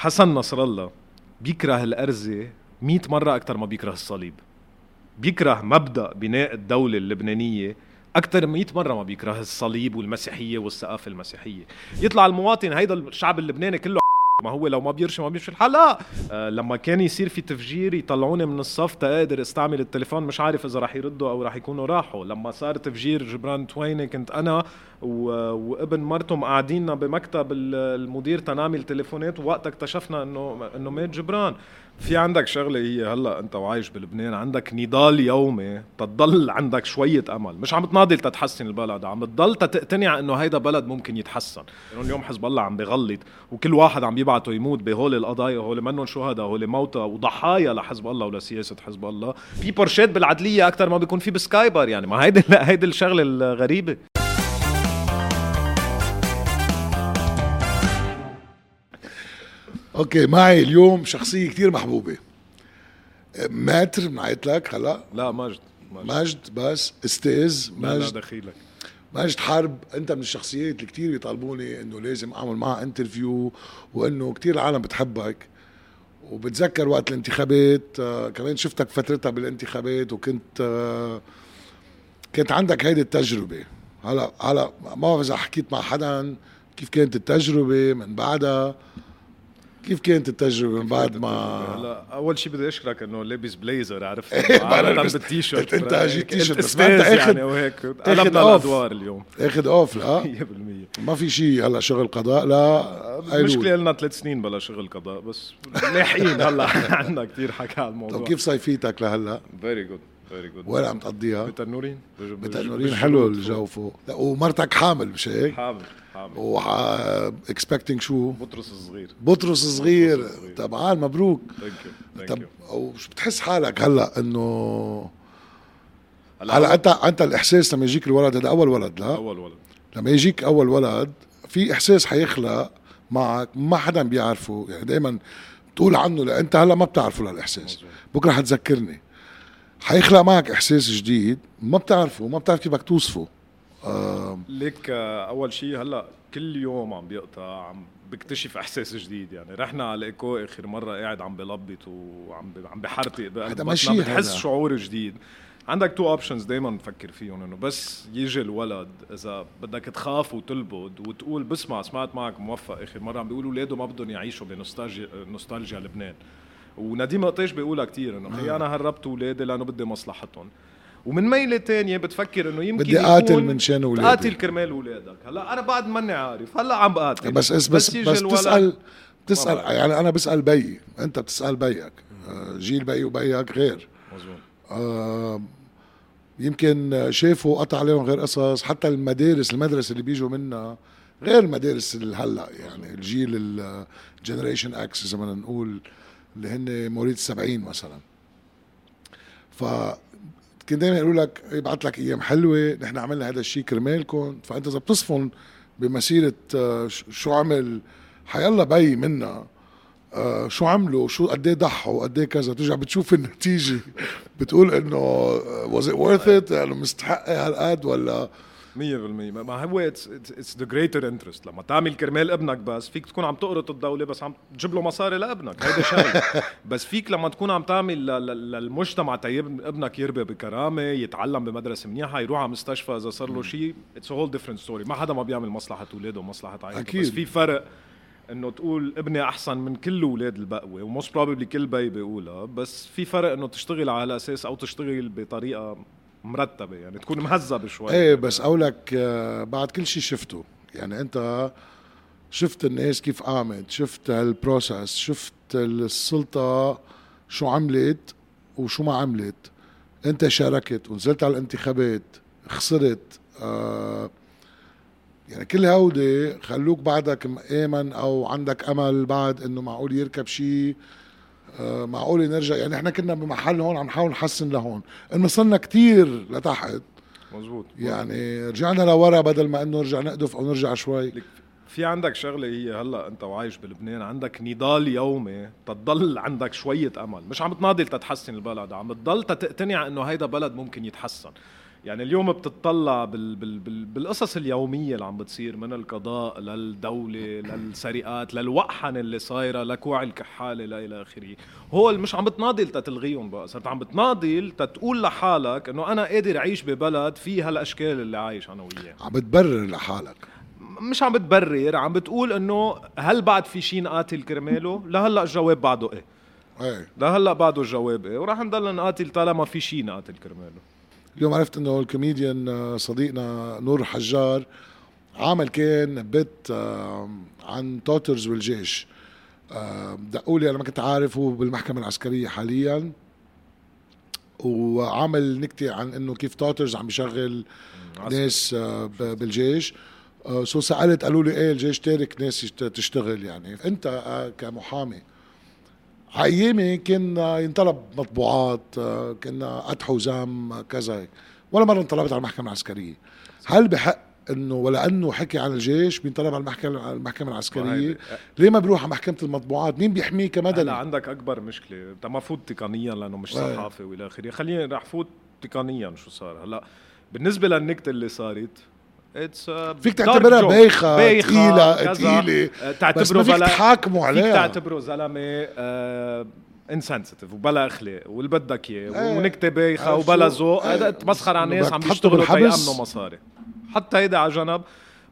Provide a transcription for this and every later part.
حسن نصر الله بيكره الأرزة 100 مرة أكثر ما بيكره الصليب. بيكره مبدأ بناء الدولة اللبنانية أكثر من 100 مرة ما بيكره الصليب والمسيحية والثقافة المسيحية. يطلع المواطن هيدا الشعب اللبناني كله ما هو لو ما بيرشي ما بيمشي الحال لا آه لما كان يصير في تفجير يطلعوني من الصف تقدر استعمل التليفون مش عارف إذا رح يردوا أو رح يكونوا راحوا. لما صار تفجير جبران تويني كنت أنا و... وابن مرته قاعدين بمكتب المدير تنعمل تليفونات ووقتها اكتشفنا انه إنه مات جبران. في عندك شغلة هي هلا انت وعايش بلبنان عندك نضال يومي تضل عندك شوية أمل مش عم تناضل تتحسن البلد عم تضل تقتنع إنه هيدا بلد ممكن يتحسن. يعني اليوم حزب الله عم بغلط وكل واحد عم يبعته يموت بهول القضايا هول منهم شهداء هول موتى وضحايا لحزب الله ولسياسة حزب الله. في بورشات بالعدلية أكثر ما بيكون في ب Skybar يعني ما هيدي هيدي الشغلة الغريبة. Okay معي اليوم شخصية كثير محبوبة. maître بنعيط لك هلا؟ لا مجد مجد, مجد بس أستاذ مجد لا لا دخيلك. مجد حرب أنت من الشخصيات اللي كثير بيطالبوني إنه لازم أعمل معها interview وإنه كثير العالم بتحبك. وبتذكر وقت الانتخابات آه كمان شفتك فترتها بالانتخابات وكنت آه كانت عندك هيدي التجربة. هلا هلا ما بعرف إذا حكيت مع حدا كيف كانت التجربة من بعدها. كيف كانت التجربة من بعد ما هلا أول شيء بدي أشكرك إنه لابس بليزر عرفت؟ أنا بالتيشيرت انت اجيت تيشيرت بس ما أنت اخذ يعني وهيك قلبنا الادوار اليوم. آخذ أوف لا. 100% ما في شيء هلا شغل قضاء لا المشكلة لنا ثلاث سنين بلا شغل قضاء بس لاحقين هلا. عندنا كثير حكى على الموضوع. طيب كيف صيفيتك لهلا؟ Very good very good وين عم تقضيها؟ بتنورين؟ بتنورين حلو الجو فوق. ومرتك حامل مش هيك؟ حامل. حامل. و expecting شو؟ بطرس الصغير. بطرس الصغير. طبعا مبروك. Thank you طب وشو بتحس حالك هلأ إنه هلأ انت أنت الإحساس لما يجيك الولد هذا أول ولد لا؟ أول ولد. لما يجيك أول ولد في إحساس حيخلق معك ما حدا بيعرفه. يعني دائما تقول عنه لأ أنت هلأ ما بتعرفه للإحساس. بكرة حتذكرني. حيخلق معك إحساس جديد ما بتعرفه ما بتعرف كيف بدك توصفه. ليك أول شيء هلأ كل يوم عم بيقطع عم بكتشف إحساس جديد. يعني رحنا على الايكو آخر مرة قاعد عم بلبط وعم عم بحرتق هذا ماشي بتحس شعور جديد. عندك two options دايما نفكر فيهم إنه بس يجي الولد إذا بدك تخاف وتلبد وتقول بسمع سمعت معك موفق آخر مرة عم بيقولوا أولاده ما بدهم يعيشوا ب nostalgia nostalgia لبنان. ونديم قطيش بيقولها كثير إنه خي أنا هربت أولادي لأنه بدي مصلحتهم. ومن ميلة تانية بتفكر إنه يمكن بدي قاتل من شان أولادي. قاتل كرمال أولادك. هلأ أنا بعد ماني عارف. هلأ عم بقاتل. بس بس بس, بس بتسال بتسال يعني أنا بسأل بيي أنت بتسأل بيك. آه، جيل بيي وبيك غير. مزبوط آه يمكن شافوا قطع عليهم غير قصص. حتى المدارس المدرسة اللي بيجوا منها غير المدارس هلأ. يعني الجيل ال Generation X زي ما نقول اللي هن مواليد السبعين مثلا. ف كان دائما يقولوا لك يبعث لك أيام حلوة نحن عملنا هذا الشيء كرمالكم. فأنت إذا بتصفن بمسيرة آه، شو عمل؟ حيلا بي منا آه شو عملوا شو قد إيه ضحوا قد إيه كذا؟ بترجع بتشوف النتيجة. بتقول إنه was it worth it يعني مستحقة هالقد ولا 100% ما هو it's the greater interest لما تعمل كرمال ابنك بس فيك تكون عم تقرط الدولة بس عم تجيب له مصاري لابنك. هيدا شغله بس فيك لما تكون عم تعمل للمجتمع تيب ابنك يربي بكرامة يتعلم بمدرسة منيحة يروح على مستشفى إذا صار له شيء it's whole different story ما حدا ما بيعمل مصلحة اولاده ومصلحة عائلته أكيد. بس في فرق إنه تقول ابني أحسن من كل أولاد البقوة و most probably كل بي بيقولها بس في فرق إنه تشتغل على أساس أو تشتغل بطريقة مرتبة يعني تكون مهذبة شوي. إيه بس اقولك آه، بعد كل شيء شفته. يعني أنت شفت الناس كيف قامت شفت ال process شفت السلطة شو عملت وشو ما عملت. أنت شاركت ونزلت على الانتخابات خسرت آه يعني كل هودي خلوك بعدك مآمن أو عندك أمل بعد إنه معقول يركب شيء معقول نرجع يعني إحنا كنا بمحل هون عم نحاول نحسن لهون. انه صرنا كتير لتحت. مزبوط يعني رجعنا لورا بدل ما إنه نرجع نقدف أو نرجع شوي. في عندك شغلة هي هلأ أنت وعايش بلبنان عندك نضال يومي تضل عندك شوية أمل. مش عم تناضل تتحسن البلد عم تضل تقتنع إنه هيدا بلد ممكن يتحسن. يعني اليوم بتطلع بال بال بال بالقصص اليومية اللي عم بتصير من القضاء للدولة للسرقات للوقحنه اللي صايرة لكوع الكحالة لا إلى آخره. هو مش عم بتناضل تتلغيهم بقى صرت عم بتناضل تتقول لحالك إنه أنا قادر أعيش ببلد فيه هالاشكال اللي عايش أنا وياه. عم بتبرر لحالك. مش عم بتبرر عم بتقول إنه هل بعد في شيء نقاتل كرماله؟ لهلأ الجواب بعده إيه. إيه. لهلأ بعده الجواب إيه. وراح نضل نقاتل طالما في شيء نقاتل كرماله. اليوم عرفت إنه الكوميديان آه، صديقنا نور حجار عامل كان bit آه، عن Toters والجيش. آه، دقوا لي أنا ما كنت عارف هو بالمحكمة العسكرية حاليا. وعامل نكتة عن إنه كيف Toters عم بيشغل ناس بالجيش. So سألت قالوا لي إيه الجيش تارك ناس تشتغل يعني. أنت كمحامي ايامي كان ينطلب مطبوعات كنا قدح حزام كذا هيك. ولا مرة انطلبت على المحكمة العسكرية. هل بحق إنه ولأنه حكي عن الجيش بينطلب على المحكمة المحكمة العسكرية؟ ليه ما بيروح على محكمة المطبوعات؟ مين بيحميه كمدني؟ هلا عندك أكبر مشكلة. أنت ما فوت تقنيا لأنه مش صحافة وإلى آخره. خليني رح فوت تقنيا شو صار هلأ. بالنسبة للنكتة اللي صارت it's فيك تعتبرها بايخة ثقيله ثقيله تعتبره بس ما فيك تحاكموا عليها. فيك تعتبره زلمة آه انسنسيتيف وبلا اخلاق واللي بدك إياه إيه. ونكتة بايخة وبلا ذوق. إيه. تمسخر على الناس عم يشتغلوا تيأمنوا مصاري. حتى هيدا على جنب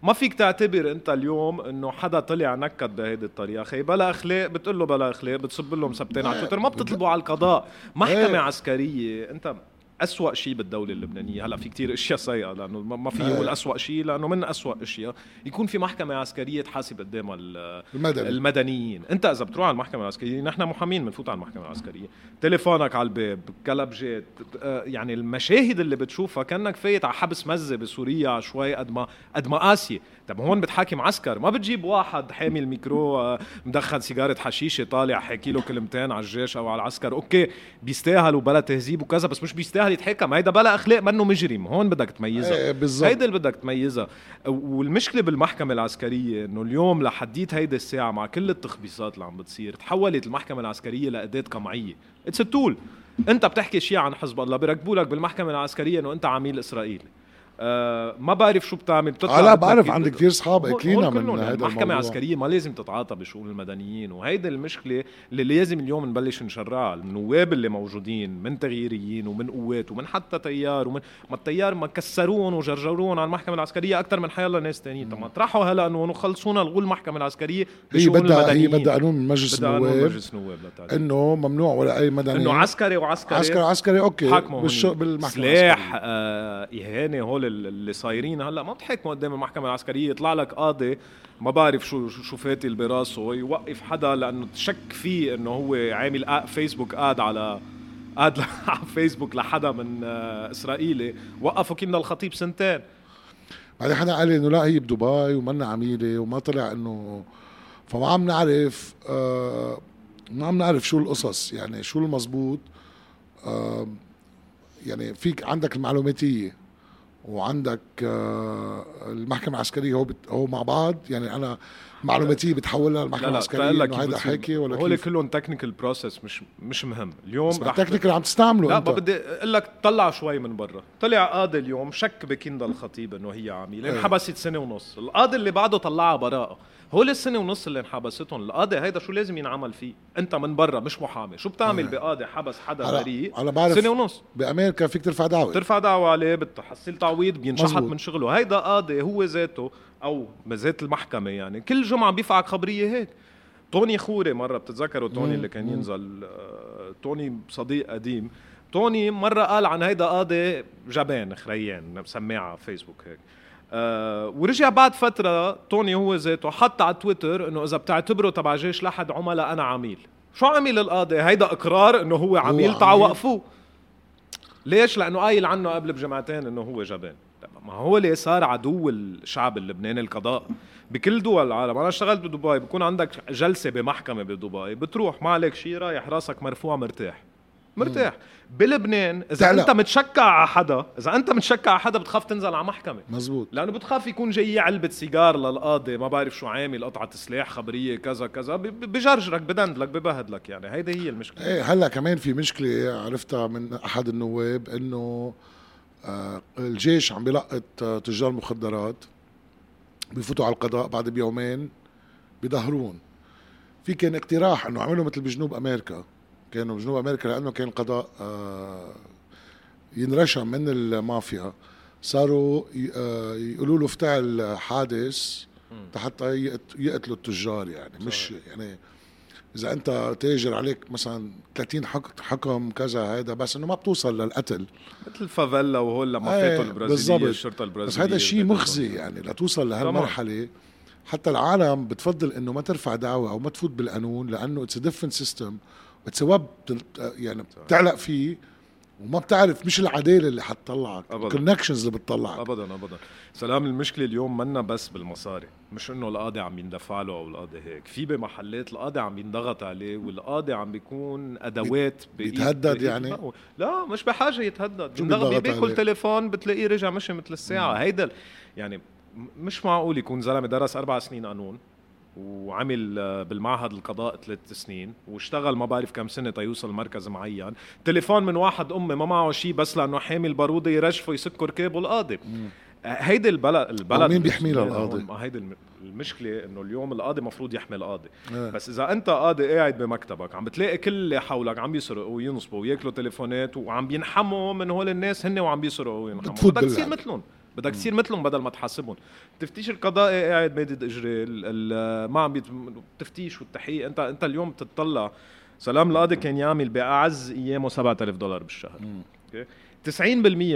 ما فيك تعتبر أنت اليوم إنه حدا طلع نكد بهيدي الطريقة. خي بلا اخلاق بتقول له بلا اخلاق بتصب له مسبتين على تويتر ما بتطلبوا على القضاء. محكمة عسكرية. أنت أسوأ شيء بالدولة اللبنانية. هلأ في كتير أشياء سيئة لأنه ما في يقول أسوأ شيء لأنه من أسوأ أشياء. يكون في محكمة عسكرية تحاسب قدامها المدني. المدنيين. أنت إذا بتروح على المحكمة العسكرية نحن محامين بنفوت على المحكمة العسكرية. تليفونك على الباب كلبجات آه، يعني المشاهد اللي بتشوفها كأنك فايت على حبس مزة بسوريا شوي قد ما قد ما قاسية. طب هون بتحاكي معسكر ما بتجيب واحد حامل الميكرو آه، مدخن سيجارة حشيشة طالع حاكي له كلمتين على الجيش أو على العسكر أوكي بيستاهل وبلا تهذيب وكذا بس مش بيستاهل يتحكم هيدا بلا أخلاق منه مجرم هون بدك تميزها. إيه بالزبط. هيدا اللي بدك تميزها. والمشكلة بالمحكمة العسكرية إنه اليوم لحديت هيدا الساعة مع كل التخبيصات اللي عم بتصير تحولت المحكمة العسكرية لأداة قمعية. it's a tool أنت بتحكي شيء عن حزب الله بركبوا لك بالمحكمة العسكرية إنه أنت عميل إسرائيلي. آه ما بعرف شو بتعمل بتطلع لا بعرف عندي كثير اصحاب اكلينا من هذا المحكمة العسكرية ما لازم تتعاطى بشؤون المدنيين وهيدي المشكلة اللي لازم اليوم نبلش نشرعها النواب اللي موجودين من تغييريين ومن قوات ومن حتى تيار ومن ما التيار ما كسروهم وجرجروهم على المحكمة العسكرية أكثر من حيلا ناس ثانيين طب ما طرحوا هلا إنه وخلصونا الغوا المحكمة العسكرية هي بدها هي بدها قانون من مجلس النواب. مجلس نواب إنه ممنوع ولا أي مدني إنه عسكري وعسكري. عسكري عسكري أوكي. بالمحكمة سلاح آه إهانة هول اللي صايرين. هلا ما بتحكموا قدام المحكمة العسكرية يطلع لك قاضي ما بعرف شو شو فاتل براسه. يوقف حدا لأنه تشك فيه إنه هو عامل فيسبوك add على اد على فيسبوك لحدا من إسرائيلي. وقفوا كنا الخطيب سنتين. بعدين حدا قال لي إنه لا هي بدبي ومنا عميلة وما طلع إنه فما عم نعرف ما عم نعرف شو القصص. يعني شو المزبوط؟ يعني فيك عندك المعلوماتية. وعندك آه، المحكمة العسكرية هو. هو مع بعض يعني أنا معلوماتية بتحولها للمحكمة العسكرية إنه هيدا حكي ولا هول كلهم technical process مش مش مهم. اليوم بس ال technical عم تستعمله لا أنت. بدي أقول لك طلع شوي من برا. طلع قاضي اليوم شك بكندا الخطيب إنه هي عميله إيه. انحبست سنة ونص. القاضي اللي بعده طلعها براءة. هول السنة ونص اللي انحبستهم. القاضي هيدا شو لازم ينعمل فيه؟ أنت من برا مش محامي. شو بتعمل أه. بقاضي حبس حدا بريء أنا بعرف سنة ونص. بأمريكا فيك ترفع دعوة. ترفع دعوة عليه بتحصل تعويض بينشحط من شغله. هيدا قاضي هو ذاته أو بذات المحكمة يعني. كل جمعة بيفقعك خبرية هيك. توني خوري مرة بتتذكروا توني اللي كان ينزل آه، توني صديق قديم. توني مرة قال عن هيدا قاضي جبان خريان سماعة فيسبوك هيك. آه ورجع بعد فترة توني هو ذاته حط على تويتر إنه إذا بتعتبره تبع جيش لحد عملاء أنا عميل. شو عميل القاضي؟ هيدا إقرار إنه هو عميل تعا وقفوه ليش؟ لأنه قايل عنه قبل بجمعتين إنه هو جبان. ما هو اللي صار عدو الشعب اللبناني القضاء؟ بكل دول العالم. أنا اشتغلت بدبي بكون عندك جلسة بمحكمة بدبي بتروح ما عليك شيء رايح راسك مرفوع مرتاح. مرتاح. بلبنان إذا تعلق. أنت متشكع على حدا إذا أنت متشكع على حدا بتخاف تنزل على محكمة. مزبوط. لأنه بتخاف يكون جاي علبة سيجار للقاضي ما بعرف شو عامل قطعة سلاح خبرية كذا كذا بجرجرك بدندلك ببهدلك يعني. هيدي هي المشكلة. إيه هلأ كمان في مشكلة عرفتها من أحد النواب إنه الجيش عم بيلقط آه، تجار مخدرات بيفوتوا على القضاء بعد بيومين بيظهرون في كان اقتراح إنه عملوا مثل بجنوب أمريكا. كانوا بجنوب أمريكا لأنه كان القضاء آه، ينرشم من المافيا. صاروا يقولوا له افتعل حادث حتى يقتلوا التجار يعني. مش يعني إذا أنت تاجر عليك مثلا 30 حكم كذا هذا بس إنه ما بتوصل للقتل. مثل فافيلا وهول لما إيه فاتوا البرازيلية الشرطة البرازيلية بس هذا شيء مخزي يعني لتوصل لهالمرحلة. حتى العالم بتفضل إنه ما ترفع دعوة أو ما تفوت بالقانون لأنه it's different system it's web يعني بتعلق فيه وما بتعرف مش العداله اللي حتطلعك ال connections اللي بتطلعك. ابدا ابدا. سلام المشكلة اليوم منا بس بالمصاري مش إنه القاضي عم يندفع له أو القاضي هيك. في بمحلات القاضي عم ينضغط عليه والقاضي عم بيكون ادوات بيتهدد يعني؟ لا مش بحاجة يتهدد. بينضغط بياكل تليفون بتلاقيه رجع مشي مثل الساعة. هيدا يعني مش معقول يكون زلمة درس أربع سنين قانون. وعمل آه، بالمعهد القضاء ثلاث سنين واشتغل ما بعرف كم سنة تيوصل مركز معين. تليفون من واحد أمي ما معه شيء بس لأنه حامل باروده يرجفه يسكر القاضي آه، هيدي البلد البلد مين بيحميها القاضي؟ هيدي المشكلة إنه اليوم القاضي مفروض يحمي القاضي. آه. بس إذا أنت قاضي قاعد بمكتبك عم بتلاقي كل اللي حولك عم بيسرقوا وينصبوا وياكلوا تليفونات وعم بينحموا من هول الناس هن وعم بيسرقوا وينحموا. بدك تصير مثلهم. بدك تصير مثلهم بدل ما تحاسبهم. التفتيش القضائي قاعد مادد إجري ما عم التفتيش والتحقيق. أنت أنت اليوم بتطلع سلام القاضي كان يعمل بأعز أيامه 7000 دولار بالشهر. أوكي؟ 90%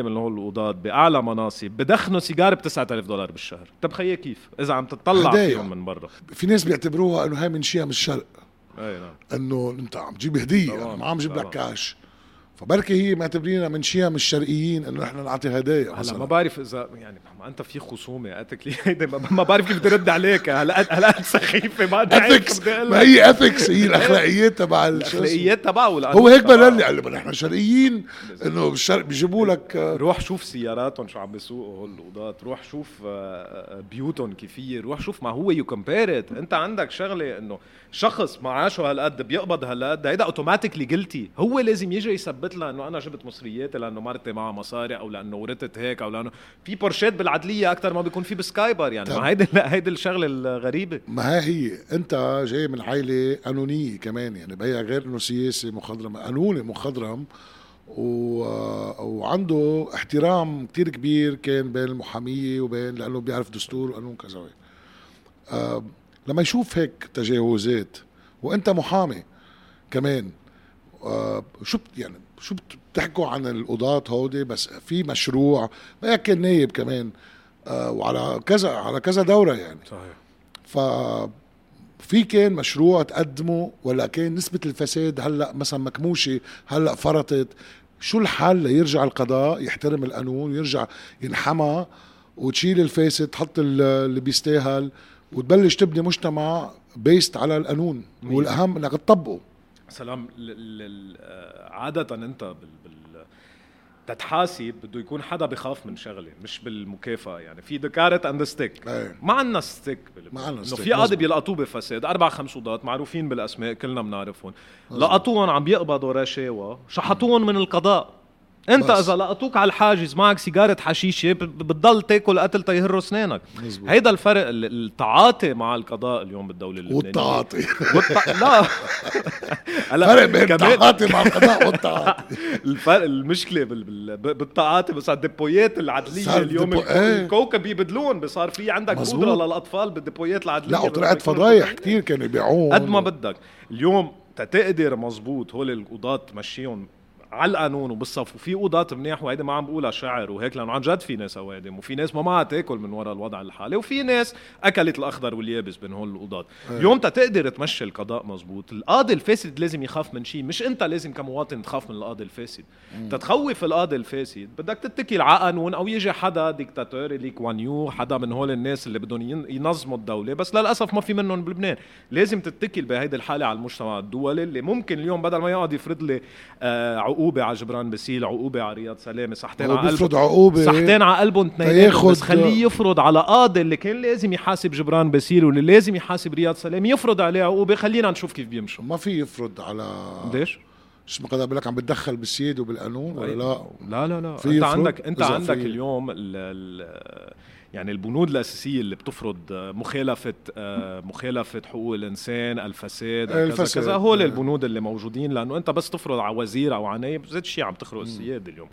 من هول القضاة بأعلى مناصب بدخنوا سيجارة ب 9000 دولار بالشهر. طب خيي كيف؟ إذا عم تطلع فيهم من برا. في ناس بيعتبروها إنه هاي من شيء من الشرق أي نعم. إنه أنت عم تجيب هدية ما عم جيب لك كاش فبركي هي معتبرينها من شيم الشرقيين إنه نحن نعطي هدايا هلا ما بعرف إذا يعني ما أنت في خصومة قالت لي هيدا ما بعرف كيف بدي ارد عليك. هلا هلا سخيفة ما ethics ما هي ethics هي الأخلاقيات تبع الأخلاقيات تبعه هو هيك بلل قال نحن شرقيين إنه بالشرق بيجيبوا لك روح شوف سياراتهم شو عم بيسوقوا هول القضاة روح شوف آه، آه، بيوتهم كيفيه روح شوف ما هو you compare أنت عندك شغلة إنه شخص معاشه هالقد بيقبض هالقد هيدا automatically guilty هو لازم يجي يثبت لها انه أنا جبت مصرياتي لأنه مرتي معها مصاري أو لأنه ورثت هيك أو لأنه في بورشات بالعدلية أكثر ما بيكون في بسكايبر يعني. ما هيدي هيدي الشغلة الغريبة. ما هي أنت جاي من عائلة قانونيه كمان يعني بهي غير إنه سياسي مخضرم قانوني مخضرم و... وعنده احترام كتير كبير كان بين المحامية وبين لأنه بيعرف دستور وقانون كذا آه لما يشوف هيك تجاوزات وأنت محامي كمان آه شو يعني شو بتحكوا عن القضاة هودي؟ بس في مشروع ما كان نايب كمان. آه وعلى كذا على كذا دورة يعني. صحيح. ف في كان مشروع تقدمه ولا كان نسبة الفساد هلأ مثلا مكموشة هلأ فرطت. شو الحل ليرجع القضاء؟ يحترم القانون ويرجع ينحمى وتشيل الفاسد تحط اللي بيستاهل وتبلش تبني مجتمع based على القانون. والأهم إنك تطبقه. سلام عادة أنت بال, بال تتحاسب بده يكون حدا بخاف من شغلة مش بالمكافأة. يعني في the carrot and stick ما عندنا stick ما عندنا stick في قاضي بيلقطوه بفساد. أربع خمس قضاة معروفين بالأسماء كلنا بنعرفهم. لقطوهم عم بيقبضوا رشاوى شحطوهم من القضاء. انت بس. اذا لقطوك على الحاجز معك سيجارة حشيشة بتضل تاكل قتل تيهروا اسنانك هيدا الفرق التعاطي مع القضاء اليوم بالدولة اللبنانية. والتعاطي. والت... لا. هلا فرق بين التعاطي مع القضاء والتعاطي. الفرق المشكلة بال... بال... بالتعاطي بس الديبويات العدلية اليوم ديبو... إيه؟ الكوكب يبدلون. صار في عندك قدرة للأطفال بالديبويات العدلية لا وطلعت فضايح كثير كانوا يبيعون قد ما بدك. اليوم تتقدر مزبوط هول القضاة تمشيهم على القانون وبالصف وفي قضاة منيح وهيدي ما عم بقولها شعر وهيك لأنه عن جد في ناس أوادم وفي ناس ما معها تأكل من وراء الوضع الحالي وفي ناس أكلت الأخضر واليابس بين هول القضاة. إيه. اليوم تقدر تمشي القضاء مزبوط. القاضي الفاسد لازم يخاف من شيء مش أنت لازم كمواطن تخاف من القاضي الفاسد. تتخوف القاضي الفاسد بدك تتكل على قانون أو يجي حدا ديكتاتور ليك وانيو حدا من هول الناس اللي بدهم ينظموا الدولة بس للأسف ما في منهم بلبنان. لازم تتكل بهيدي الحالة على المجتمع الدولي اللي ممكن اليوم بدل ما يقعد يفرض لي آه عقوبة على جبران باسيل عقوبة على رياض سلامه صحتين على قلبهم عقوبة. صحتين على قلبهم اثنين بس خليه يفرض على قاضي اللي كان لازم يحاسب جبران باسيل واللي لازم يحاسب رياض سلامه يفرض عليه عقوبة. خلينا نشوف كيف بيمشوا. ما في يفرض على ليش؟ شو اسمه قضاء بقول لك عم بتدخل بالسيادة وبالقانون ولا لا؟ لا لا لا. في أنت عندك أنت عندك اليوم ال ال يعني البنود الأساسية اللي بتفرض مخالفة آه، مخالفة حقوق الإنسان الفساد كذا. كذا هول آه. البنود اللي موجودين لأنه أنت بس تفرض على وزير أو على زيت شيء عم تخرق السيادة اليوم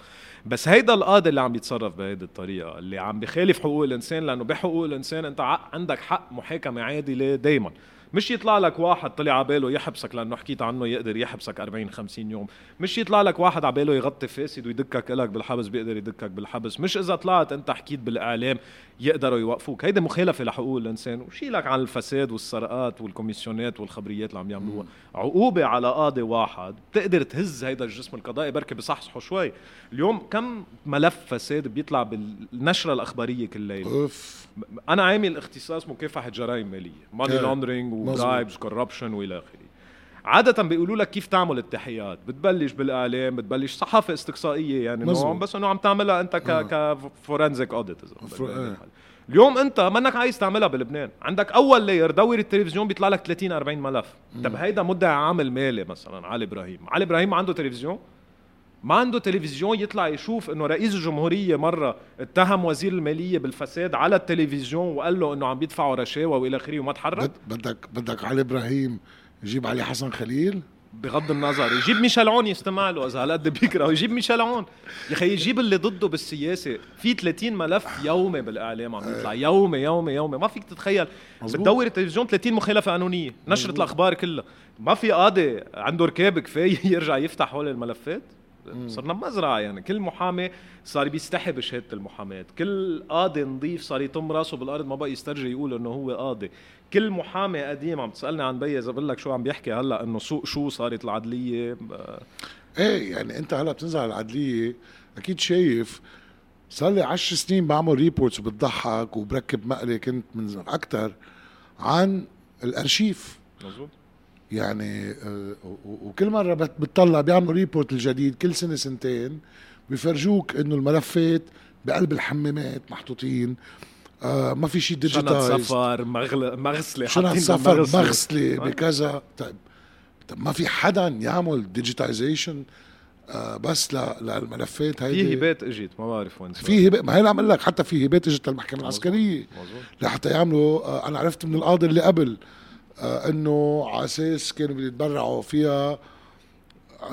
بس هيدا القاضي اللي عم بيتصرف بهيدي الطريقة اللي عم بخالف حقوق الإنسان لأنه بحقوق الإنسان أنت عندك حق محاكمة عادلة دائما مش يطلع لك واحد طلع على باله يحبسك لأنه حكيت عنه يقدر يحبسك 40 50 يوم. مش يطلع لك واحد على باله يغطي فاسد ويدكك لك بالحبس بيقدر يدكك بالحبس. مش إذا طلعت أنت حكيت بالإعلام يقدروا يوقفوك. هيدي مخالفة لحقوق الإنسان. وشيلك عن الفساد والسرقات وال commission ات والخبريات اللي عم يعملوها. عقوبة على قاضي واحد بتقدر تهز هيدا الجسم القضائي بركي بصحصحه شوي. اليوم كم ملف فساد بيطلع بالنشرة الأخبارية كل ليلة؟ أنا عامل اختصاص مكافحة جرائم مالية. money. laundering مظبوط. و bribes corruption وإلى آخره عادة بيقولوا لك كيف تعمل التحريات، بتبلش بالإعلام، بتبلش صحافة استقصائية يعني مظبوط. نوع بس إنه عم تعملها أنت ك آه. ك forensic بهيدي إيه. الحالة. اليوم أنت منك عايز تعملها بلبنان، عندك أول لاير دوري التلفزيون بيطلع لك 30 40 ملف، طب هيدا مدعي عامل مالي مثلا علي إبراهيم، علي إبراهيم ما عنده تلفزيون؟ ما عنده تلفزيون يطلع يشوف إنه رئيس الجمهورية مرة اتهم وزير المالية بالفساد على التلفزيون وقال له إنه عم بيدفعوا رشاوى وإلى آخره وما تحرك بد- بدك بدك علي إبراهيم يجيب علي حسن خليل؟ بغض النظر يجيب ميشيل عون يستمع له إذا هالقد بيكره يجيب ميشيل عون يا أخي يجيب اللي ضده بالسياسة. في 30 ملف يومي بالإعلام عم يطلع يومي يومي يومي. ما فيك تتخيل. بتدور التلفزيون 30 مخالفة قانونيه نشرة الأخبار كلها. ما في قاضي عنده ركاب كفاية يرجع يفتح هول الملفات؟ صرنا مزرعة يعني. كل محامي صار بيستحي بشهادة المحاماة. كل قاضي نظيف صار يطم راسه بالأرض ما بقى يسترجي يقول إنه هو قاضي. كل محامي قديم عم تسألني عن بي اذا بقول لك شو عم بيحكي هلأ إنه سوق شو صارت العدلية؟ آه، إيه يعني أنت هلأ بتنزل على العدلية أكيد شايف صار لي 10 سنين بعمل reports وبتضحك وبركب مقلي كنت من أكثر عن الأرشيف. مزبوط يعني آه، وكل مرة بت- بتطلع بيعملوا report الجديد كل سنة سنتين بيفرجوك إنه الملفات بقلب الحمامات محطوطين آه ما في شيء شنط digitize سفر مغل... مغسلة شنط سفر. مغسلة آه. بكذا طيب طب ما في حدا يعمل digitization آه بس ل- للملفات هيدي في هبات اجت ما بعرف وين. في هبات ما هي عم أقول لك حتى في هبات اجت للمحكمة. العسكرية لحتى يعملوا آه، أنا عرفت من القاضي اللي قبل إنه على أساس كانوا بده يتبرعوا فيها.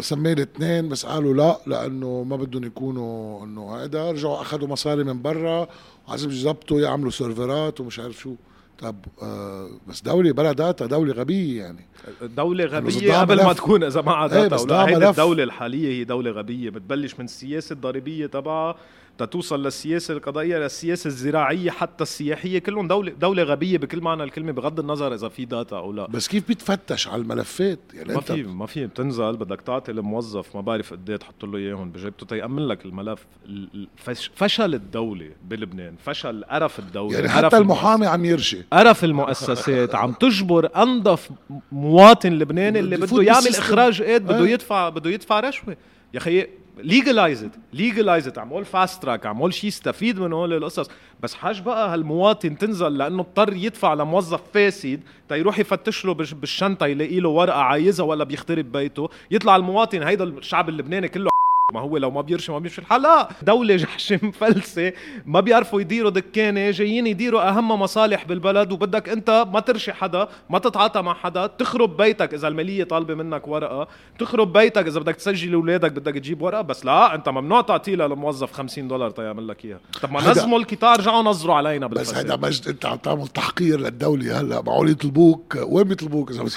سمينا اثنين بس قالوا لا لأنه ما بدهم يكونوا إنه هيدا. رجعوا أخذوا مصاري من برا. وعزم يظبطوا يعملوا servers ومش عارف شو. طب آه بس دولة بلا data دولة غبية يعني. دولة غبية صدام قبل ما. تكون إذا معها data ولا هيدي. الدولة الحالية هي دولة غبية. بتبلش من السياسة الضريبية تبعها. تتوصل للسياسة القضائية للسياسة الزراعية حتى السياحية. كلهم دولة دولة غبية بكل معنى الكلمة بغض النظر إذا في data أو لا. بس كيف بيتفتش على الملفات؟ يعني ما في ما في بتنزل بدك تعطي الموظف ما بعرف قد إيه تحط له إياهم بجيبته. تيأمن لك الملف. ال- ال- فش- فشل الدولة بلبنان فشل قرف الدولة يعني حتى. المحامي عم يرشي قرف المؤسسات عم تجبر أنظف مواطن لبناني اللي بده يعمل. إخراج قيد بده إيه. يدفع بده يدفع رشوة. يا أخي legalize it legalize it اعمل fast track اعمل شيء يستفيد من هول القصص. بس حاج بقى هالمواطن تنزل لأنه اضطر يدفع لموظف فاسد تيروح يفتش له بالش- بالشنطة يلاقي له ورقة عايزها ولا بيخترب بيته. يطلع المواطن هيدا الشعب اللبناني كله ما هو لو ما بيرشي ما بيمشي الحال لا دولة جحشة مفلسة ما بيعرفوا يديروا دكانة جايين يديروا أهم مصالح بالبلد وبدك أنت ما ترشي حدا ما تتعاطى مع حدا تخرب بيتك. إذا المالية طالبة منك ورقة تخرب بيتك. إذا بدك تسجل أولادك بدك تجيب ورقة. بس لا أنت ممنوع تعطيها للموظف 50 دولار تيعمل لك إياها. طب ما نظموا القطار رجعوا نظروا علينا بس هيدا مجد أنت عم تعمل تحقير للدولة هلا. معقول يطلبوك؟ وين بيطلبوك؟ بس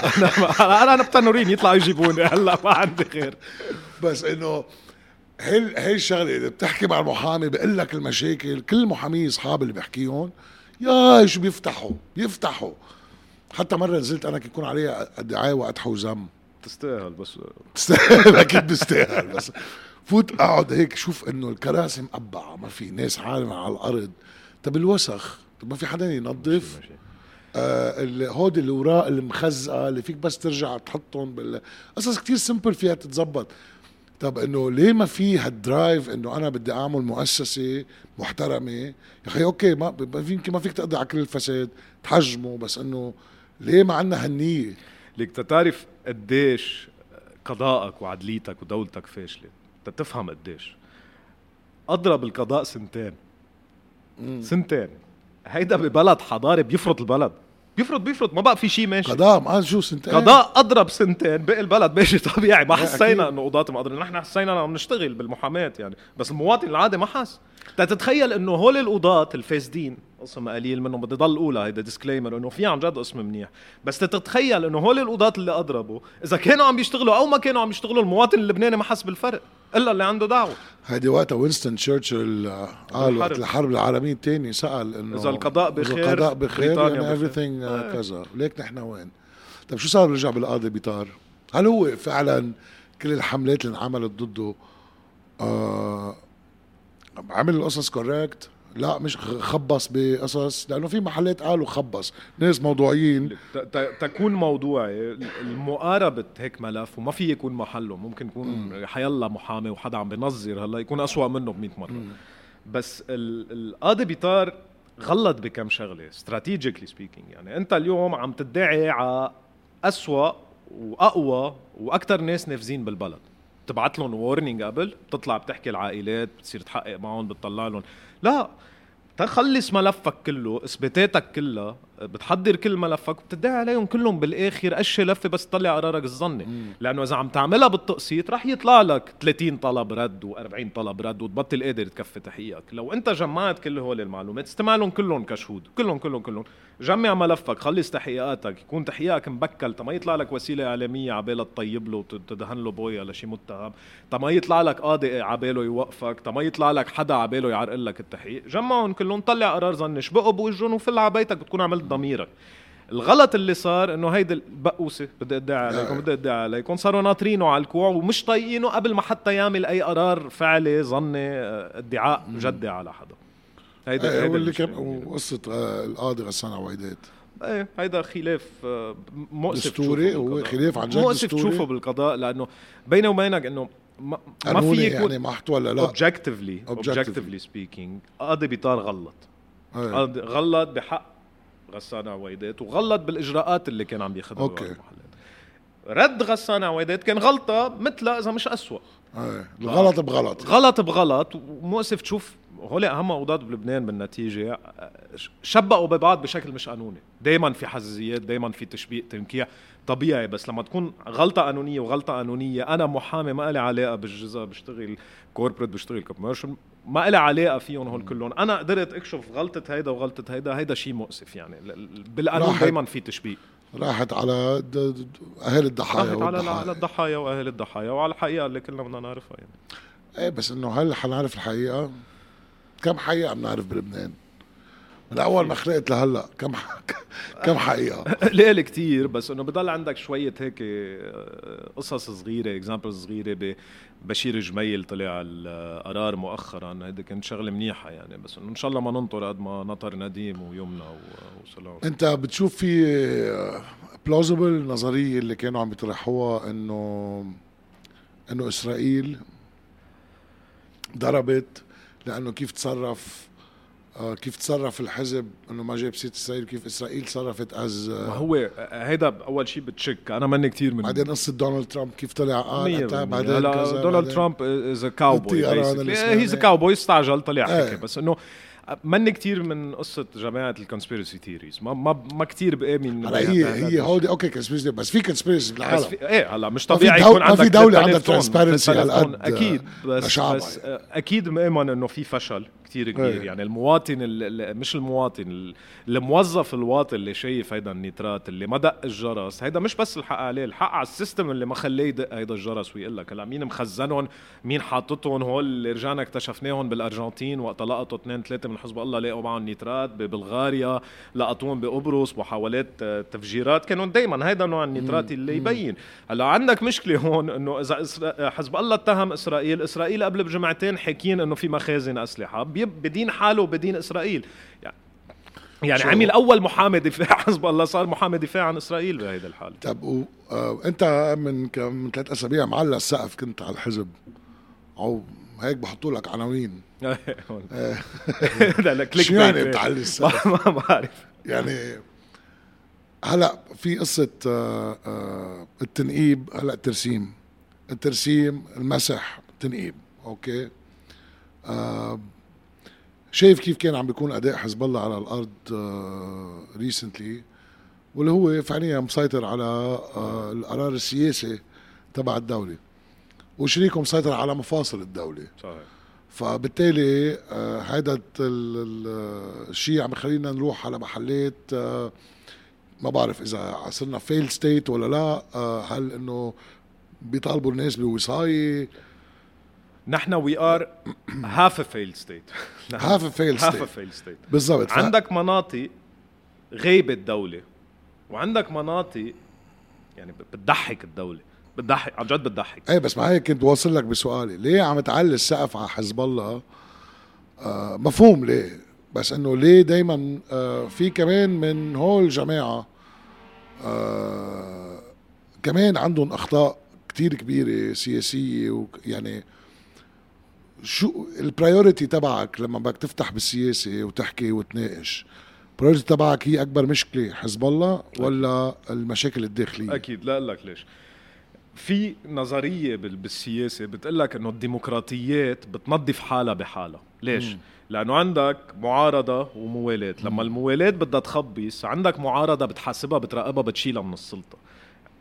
أنا أنا بتنورين يطلعوا يجيبوني هلا. ما عندي خير بس إنه هي هي الشغلة إذا بتحكي مع المحامي بقول لك المشاكل كل المحامين أصحاب اللي بحكيهم يا شو بيفتحوا؟ بيفتحوا. حتى مرة نزلت أنا كيكون علي دعايه وقت حوزم. تستاهل بس. بستاهل أكيد بستاهل بس. فوت أقعد هيك شوف إنه الكراسي مقبعة ما في ناس عالمة على الأرض. طب الوسخ؟ طب ما في حدا ينظف؟ آه هودي اللي وراء المخزقة اللي فيك بس ترجع تحطهم بال قصص كتير سمبل فيها تتزبط طب إنه ليه ما في هالدرايف إنه أنا بدي أعمل مؤسسة محترمة؟ يا أخي أوكي ما يمكن ما فيك تقضي على كل الفساد تحجمه بس إنه ليه ما عندنا هالنية؟ ليك تتعرف قديش قضائك وعدليتك ودولتك فاشلة؟ تفهم قديش. أضرب القضاء سنتين. سنتين. هيدا ببلد حضاري بيفرض البلد. بيفرض بيفرض. ما بقى في شيء ماشي. قضاء ما شو سنتين. قضاء أضرب سنتين. بقي البلد ماشي طبيعي. ما حسينا. إنه قضاة مقدرين نحن حسينا عم نشتغل بالمحاماة يعني. بس المواطن العادي ما حس تتخيل إنه هول القضاة الفاسدين قسم قليل منهم بدي ضل اولى هيدا disclaimer إنه في عن جد قسم منيح. بس تتخيل إنه هول القضاة اللي أضربوا إذا كانوا عم بيشتغلوا أو ما كانوا عم يشتغلوا المواطن اللبناني ما حس بالفرق. إلا اللي عنده دعوة. هيدي وقتها وينستون تشرشل آه، قال وقت. الحرب العالمية الثانية سأل إنه إذا القضاء بخير، القضاء بخير يعني everything آه، آه. كذا. ليك نحن وين؟ طيب شو صار رجع بالقاضي بيطار هل هو فعلا كل الحملات اللي انعملت ضده آه عمل القصص correct لا مش خبص بقصص لأنه في محلات قالوا خبص. ناس موضوعيين. تكون موضوعي المقاربة هيك ملف وما في يكون محله. ممكن يكون حيلا محامي وحدا عم بنظر هلا يكون أسوأ منه ب 100 مرة بس ال- القاضي بيطار غلط بكم شغلة strategically speaking يعني أنت اليوم عم تدعي على أسوأ وأقوى وأكثر ناس نافذين بالبلد. بتبعت لهم وورنينج قبل بتطلع بتحكي العائلات بتصير تحقق معهم بتطلع لهم. لا تخلص ملفك كله اثباتاتك كلها. بتحضر كل ملفك وبتدعي عليهم كلهم بالآخر قش لفة بس تطلع قرارك الظني. لأنه إذا عم تعملها بالتقسيط رح يطلع لك 30 طلب رد و40 طلب رد وتبطل قادر تكفي تحقيقك. لو أنت جمعت كل هول المعلومات استمع لهم كلهم كشهود. كلهم كلهم كلهم. جمع ملفك خلص تحقيقاتك يكون تحقيقك مبكل. تما يطلع لك وسيلة إعلامية عبالها تطيب له وتدهن له بويا لشي متهم. تما يطلع لك قاضي عباله يوقفك. تما يطلع لك حدا عباله يعرقل لك التحقيق. جمعهم كلهم طلع قرار ظني شبقوا بوجهن وفل على بيتك بتكون عملت ضميرك الغلط اللي صار إنه هيدي البقوسه بدي أدعي عليكم. بدي أدعي عليكم صاروا ناطرينه على الكوع ومش طايقينه قبل ما حتى يعمل أي قرار فعلي ظني آه، ادعاء جدي على حدا هيدا إيه هيدا المشكلة كان. وقصة آه، القاضي غسان عويدات إيه هيدا خلاف آه، مؤسف دستوري هو. خلاف عن جد مؤسف؟ تشوفه بالقضاء لأنه بيني وبينك إنه ما, في يعني محت ولا لا objectively Objectively. objectively speaking قاضي بيطار غلط. قاضي غلط بحق غسان عويدات وغلط بالإجراءات اللي كان عم أوكي. بالمحلات رد غسان عويدات كان غلطة مثلها إذا مش أسوأ. إيه الغلط بغلط. غلط بغلط. ومؤسف تشوف هول أهم قضاة بلبنان بالنتيجة شبكوا ببعض بشكل مش قانوني. دائما في حزازيات دائما في تشبيك تنكيع. طبيعي بس لما تكون غلطة قانونيه وغلطة قانونيه أنا محامي ما لي علاقة بالجزء بشتغل corporate بشتغل commercial ما لي علاقة فيهم هول كلهم. أنا قدرت أكشف غلطة هيدا وغلطة هيدا هيدا شيء مؤسف يعني. بالقانون. دائما في تشبيك راحت على اهالي الضحايا راحت على على الضحايا وأهل الضحايا وعلى الحقيقة اللي كلنا بدنا نعرفها يعني. إيه بس إنه هل حنعرف الحقيقة؟ كم حقيقة بنعرف بلبنان؟ من أول ما خلقت لهلا كم كم حقيقة؟ قليل كتير بس إنه بضل عندك شوية هيك آه، قصص صغيرة example صغيرة ببشير جميل طلع القرار مؤخرا. هيدي كانت شغلة منيحة يعني بس إنه إن شاء الله ما ننطر قد ما نطر نديم ويمنى وسلام أنت بتشوف في plausible نظرية اللي كانوا عم يطرحوها إنه إنه إسرائيل ضربت لأنه كيف تصرف آه، كيف تصرف الحزب إنه ما جاب سيرة إسرائيل كيف إسرائيل تصرفت as ما هو هيدا أول شيء بتشك أنا ماني كتير من بعدين قصة دونالد ترامب كيف طلع قال مية أتى، بالمية. بعدين هلا دونالد ترامب is cowboy. he's cowboy استعجل طلع إيه. حكي بس إنه مني كتير من قصة جماعة ال conspiracy theories ما ما ما كتير بامن هلا هي هي هودي أوكي conspiracy بس في conspiracy بالعالم. في إيه هلا مش طبيعي يكون ما في عندك دولة 3000 عندها طن، transparency 3000 على طن. قد أكيد بس بس آه، أكيد مؤمن إنه في فشل كتير كبير. إيه. يعني المواطن ال- ال- مش المواطن ال- الموظف الواطن اللي شايف هيدا النيترات اللي ما دق الجرس هيدا مش بس الحق عليه الحق على ال system اللي ما خليه يدق هيدا الجرس ويقول لك هلا مين مخزنهم؟ مين حاططهم هول اللي رجعنا اكتشفناهم بالأرجنتين وقت لقطوا اثنين ثلاثة من حزب الله لقوا معهم نيترات ببلغاريا لقطوهم بقبرص محاولات آه، تفجيرات. كانوا دايما هيدا نوع النيترات اللي يبين. هلأ عندك مشكلة هون إنه إذا إسرا- حزب الله اتهم إسرائيل إسرائيل قبل بجمعتين حاكيين إنه في مخازن أسلحة بدين حاله وبدين إسرائيل. يعني يعني شو؟ عمل أول محامي دفاع حزب الله صار محامي دفاع عن إسرائيل بهيدا الحالة. طب و... آه أنت من كم من ثلاث أسابيع معلق السقف كنت على الحزب أو هيك بحطوا لك عناوين. هذا click شو يعني. بتعلي السقف؟ ما بعرف. يعني هلا في قصة آه آه التنقيب هلا ترسيم الترسيم المسح التنقيب أوكي؟ آه شايف كيف كان عم بيكون أداء حزب الله على الأرض recently واللي هو فعليا مسيطر على القرار السياسي تبع الدولة. وشريكه مسيطر على مفاصل الدولة. صحيح. فبالتالي آه هذا الشيء عم يخلينا نروح على محلات آه ما بعرف إذا صرنا failed state ولا لا آه هل إنه بيطالبوا الناس بوصاية؟ نحن we are half failed state half failed half state failed state بالضبط. عندك مناطق غيبة الدولة وعندك مناطق يعني بتضحك الدولة. بتضحك عن جد بتضحك إيه بس هيك كنت واصل لك بسؤالي. ليه عم تعلي السقف على حزب الله؟ آه مفهوم ليه؟ بس إنه ليه دايما آه في كمان من هول الجماعه آه كمان عندهم أخطاء كتير كبيرة سياسية وك- يعني شو ال priority تبعك لما بدك تفتح بالسياسة وتحكي وتناقش ال priority تبعك هي أكبر مشكلة حزب الله ولا المشاكل الداخلية؟ أكيد. لا لك ليش. في نظرية بال- بالسياسة بتقول لك إنه الديمقراطيات بتنظف حالها بحالها. ليش؟ مم. لأنه عندك معارضة وموالاه لما الموالاه بدها تخبص عندك معارضة بتحاسبها بتراقبها بتشيلها من السلطة.